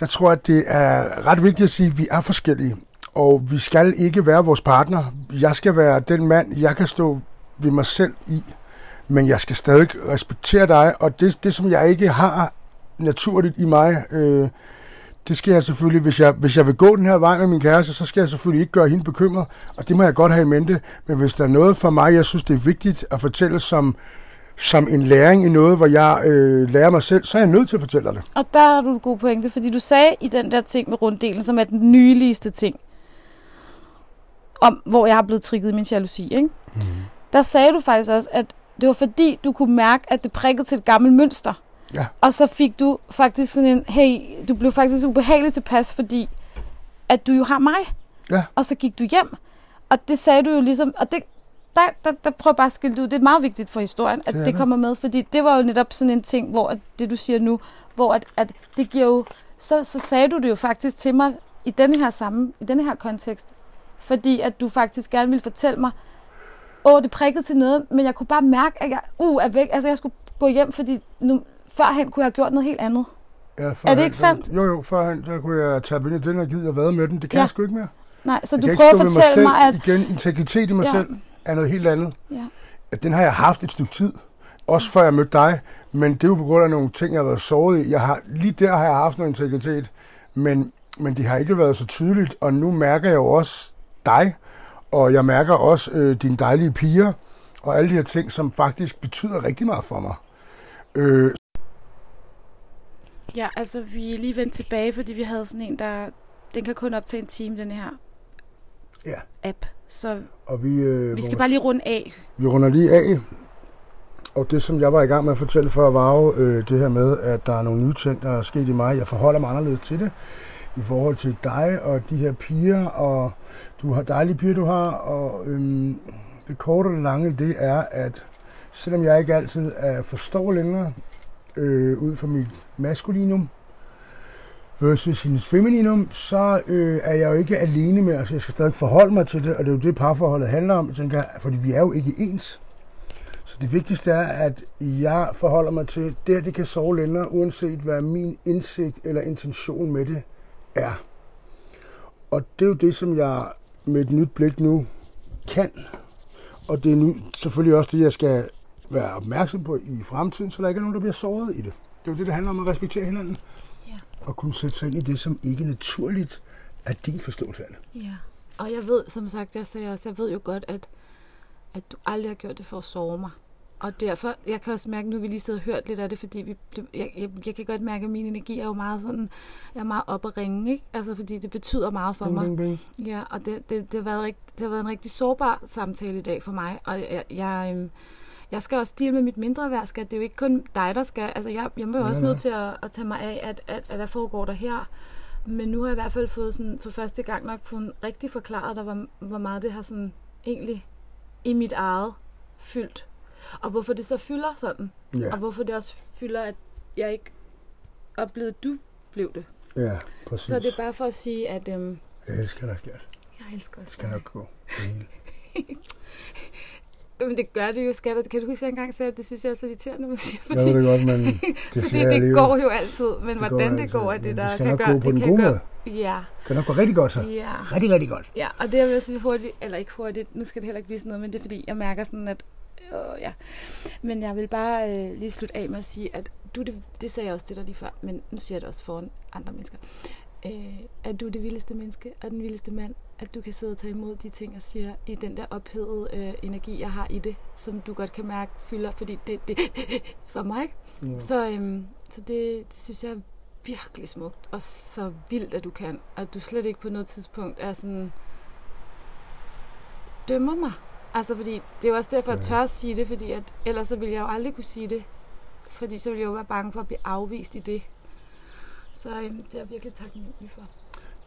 Der tror jeg, at det er ret vigtigt at sige, at vi er forskellige. Og vi skal ikke være vores partner. Jeg skal være den mand, jeg kan stå ved mig selv i. Men jeg skal stadig respektere dig, og det, det som jeg ikke har naturligt i mig, øh, det skal jeg selvfølgelig, hvis jeg, hvis jeg vil gå den her vej med min kæreste, så skal jeg selvfølgelig ikke gøre hende bekymret, og det må jeg godt have i mente. Men hvis der er noget for mig, jeg synes, det er vigtigt at fortælle som, som en læring i noget, hvor jeg øh, lærer mig selv, så er jeg nødt til at fortælle det. Og der har du en god pointe, fordi du sagde i den der ting med runddelen, som er den nyligste ting, om hvor jeg har blevet trigget i min jalousi, ikke? Mm. Der sagde du faktisk også, at det var fordi, du kunne mærke, at det prikkede til et gammelt mønster. Ja. Og så fik du faktisk sådan en, hey, du blev faktisk ubehageligt tilpas, fordi at du jo har mig. Ja. Og så gik du hjem. Og det sagde du jo ligesom, og det, der, der, der prøver bare at skille det ud. Det er meget vigtigt for historien, at det det. kommer med, fordi det var jo netop sådan en ting, hvor at det du siger nu, hvor at, at det giver jo, så, så sagde du det jo faktisk til mig i denne her samme, i denne her kontekst, fordi at du faktisk gerne ville fortælle mig, åh, det prikkede til noget, men jeg kunne bare mærke, at jeg uh, er væk. Altså, jeg skulle gå hjem, fordi nu, førhen kunne jeg have gjort noget helt andet. Ja, Er det ikke sandt? Jo, jo, førhen, der kunne jeg tage ind i den og gide og være med den. Det kan Ja. jeg sgu ikke mere. Nej, så jeg du prøver at fortælle mig, mig, at... Igen, integritet i mig Ja. selv er noget helt andet. Ja. Ja, Den har jeg haft et stykke tid. Også før jeg mødte dig. Men det er jo på grund af nogle ting, jeg har været såret i. Jeg har, lige der har jeg haft noget integritet. Men, men det har ikke været så tydeligt. Og nu mærker jeg jo også dig. Og jeg mærker også øh, dine dejlige piger. Og alle de her ting, som faktisk betyder rigtig meget for mig. Øh, Ja, altså vi er lige vendt tilbage, fordi vi havde sådan en, der... Den kan kun optage en time, den her Ja. app. Så og vi, øh, vi skal vores- bare lige runde af. Vi runder lige af. Og det, som jeg var i gang med at fortælle før, var jo øh, det her med, at der er nogle nye ting, der er sket i mig. Jeg forholder mig anderledes til det i forhold til dig og de her piger, og du har dejlige piger, du har, og øhm, det korte og det lange, det er, at selvom jeg ikke altid er forstår længere øh, ud fra mit maskulinum, versus hendes femininum, så øh, er jeg jo ikke alene med, altså jeg skal stadig forholde mig til det, og det er jo det parforholdet handler om, tænker fordi vi er jo ikke ens. Så det vigtigste er, at jeg forholder mig til, det her, det kan sove længere, uanset hvad min indsigt eller intention med det er. Og det er jo det, som jeg med et nyt blik nu kan. Og det er nu selvfølgelig også det, jeg skal være opmærksom på i fremtiden, så der ikke er nogen, der bliver såret i det. Det er jo det, det handler om at respektere hinanden. Ja. Og kunne sætte sig ind i det, som ikke naturligt er din forståelse af det. Ja, og jeg ved, som sagt, jeg sagde også, jeg ved jo godt, at, at du aldrig har gjort det for at sove mig. Og derfor, jeg kan også mærke, nu vi lige siddet og hørt lidt af det, fordi vi, det, jeg, jeg, jeg kan godt mærke, at min energi er jo meget sådan, jeg er meget op at ringe, ikke? Altså, fordi det betyder meget for Bing, mig. bing, bing. Ja, og det, det, det, har været, det har været en rigtig sårbar samtale i dag for mig, og jeg, jeg, øhm, jeg skal også dele med mit mindre værd, skal. Det er jo ikke kun dig, der skal. Altså, jeg, jeg må jo også nej. nødt til at, at tage mig af, at, at, at, hvad foregår der her. Men nu har jeg i hvert fald fået sådan, for første gang nok fået rigtig forklaret, der, hvor, hvor meget det har sådan egentlig i mit eget fyldt. Og hvorfor det så fylder sådan. Ja, Og hvorfor det også fylder, at jeg ikke oplevede, at du blev det. ja, præcis. Så det er bare for at sige, at øhm, Jeg elsker dig, skat. jeg elsker Det også skal dig. nok gå. Det hele. Men det gør det jo, skatter. Kan du huske, at jeg engang sagde, at det synes jeg er så irriterende, man siger? Jeg Fordi, ved det godt, men <laughs> det fordi jeg det alligevel. går jo altid. Men går hvordan det går, er det, der det kan gøre... gå på det den kan gode gøre, måde. Ja, Det kan nok gå rigtig godt så. ja. Rigtig, rigtig godt. Ja, og det er også hurtigt, eller ikke hurtigt, nu skal det heller ikke sådan noget, men det er fordi, jeg mærker sådan, at, øh, ja. Men jeg vil bare øh, lige slutte af med at sige, at du, det, det sagde jeg også til dig lige før, men nu siger jeg det også foran andre mennesker, øh, at du er det vildeste menneske, og den vildeste mand, at du kan sidde og tage imod de ting, jeg siger, i den der ophedede øh, energi, jeg har i det, som du godt kan mærke fylder, fordi det, det <laughs> for mig, ikke? Ja. Så, øhm, så det, det synes jeg er virkelig smukt, og så vildt, at du kan. At du slet ikke på noget tidspunkt er sådan... Dømmer mig. Altså, fordi det er jo også derfor, jeg Ja. tør at sige det, fordi at, ellers så ville jeg jo aldrig kunne sige det. Fordi så ville jeg jo være bange for at blive afvist i det. Så øhm, det er jeg virkelig taknemmelig for.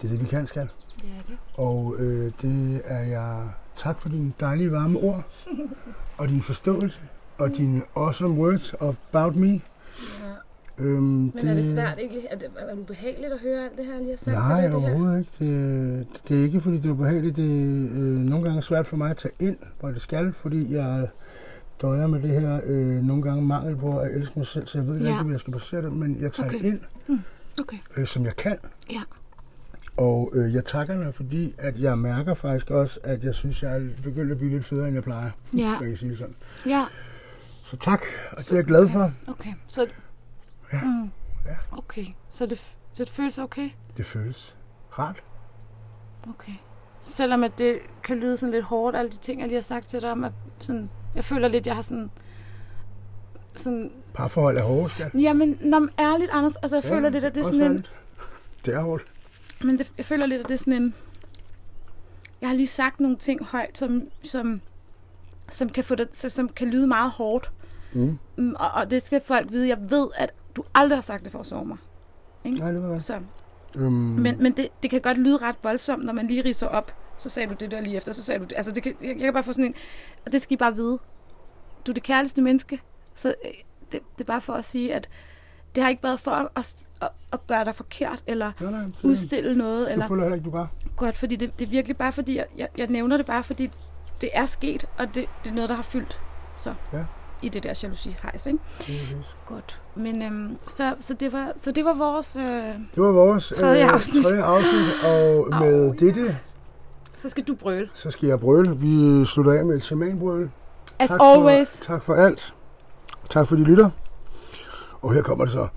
Det er det, vi kan, skal. Det er det. Og øh, det er jeg... Tak for dine dejlige varme ord. <laughs> og din forståelse. Og dine awesome words about me. Ja. Øhm, Men det... er det svært egentlig? Er det, er det ubehageligt at høre alt det her, lige har sagt Nej, til dig? Det her? overhovedet ikke. Det, det er ikke, fordi det er ubehageligt. Det er øh, nogle gange svært for mig at tage ind, hvor det skal, fordi jeg døjer med det her øh, nogle gange mangel på at elske mig selv, så jeg ved Ja. ikke, hvor jeg skal basere det, men jeg tager Okay. det ind, Okay. øh, som jeg kan. Ja. Og øh, jeg takker dig, fordi at jeg mærker faktisk også, at jeg synes, jeg er begyndt at blive lidt federe, end jeg plejer. Ja. Så jeg sige sådan. Ja. Så tak, og det er jeg glad for. Okay. Så... Ja. Mm. Ja. Okay. Så det, så det føles okay? Det føles rart. Okay. Selvom at det kan lyde sådan lidt hårdt, alle de ting, jeg lige har sagt til dig om, at sådan, jeg føler lidt, jeg har sådan... sådan Parforhold er hårdt, skat. jamen, når ærligt, Anders, altså jeg ja, føler lidt, at det er sådan en... Det er hårdt. Men det, jeg føler lidt, at det er sådan en... Jeg har lige sagt nogle ting højt, som, som, som, kan, få det, som kan lyde meget hårdt. Mm. Mm, Og, og det skal folk vide. Jeg ved, at du aldrig har sagt det for at sove mig. Nej, det var. Så, Øhm, men men det, det kan godt lyde ret voldsomt, når man lige riser op. Så sagde du det der lige efter, så sagde du det. Altså, det kan, jeg, jeg kan bare få sådan en... Og det skal I bare vide. Du er det kærligste menneske. Så øh, det, det er bare for at sige, at det har ikke været for at, at, at, gøre dig forkert, eller nej, nej, udstille noget, Det eller føler heller ikke, du bare. godt, fordi det, det er virkelig bare fordi, jeg, jeg, nævner det bare, fordi det er sket, og det, det er noget, der har fyldt. Så, Ja. i det der jalousi-hejs, ikke? Præcis. Godt. Men øhm, så, så, det var, så det var vores... Øh, Det var vores Tredje afsnit. tredje afsnit, og <laughs> med Au. dette, så skal du brøle. så skal jeg brøle. Vi slutter af med et shamanbrøl. As tak always. For, tak for alt. Tak for de lytter. Og her kommer det så.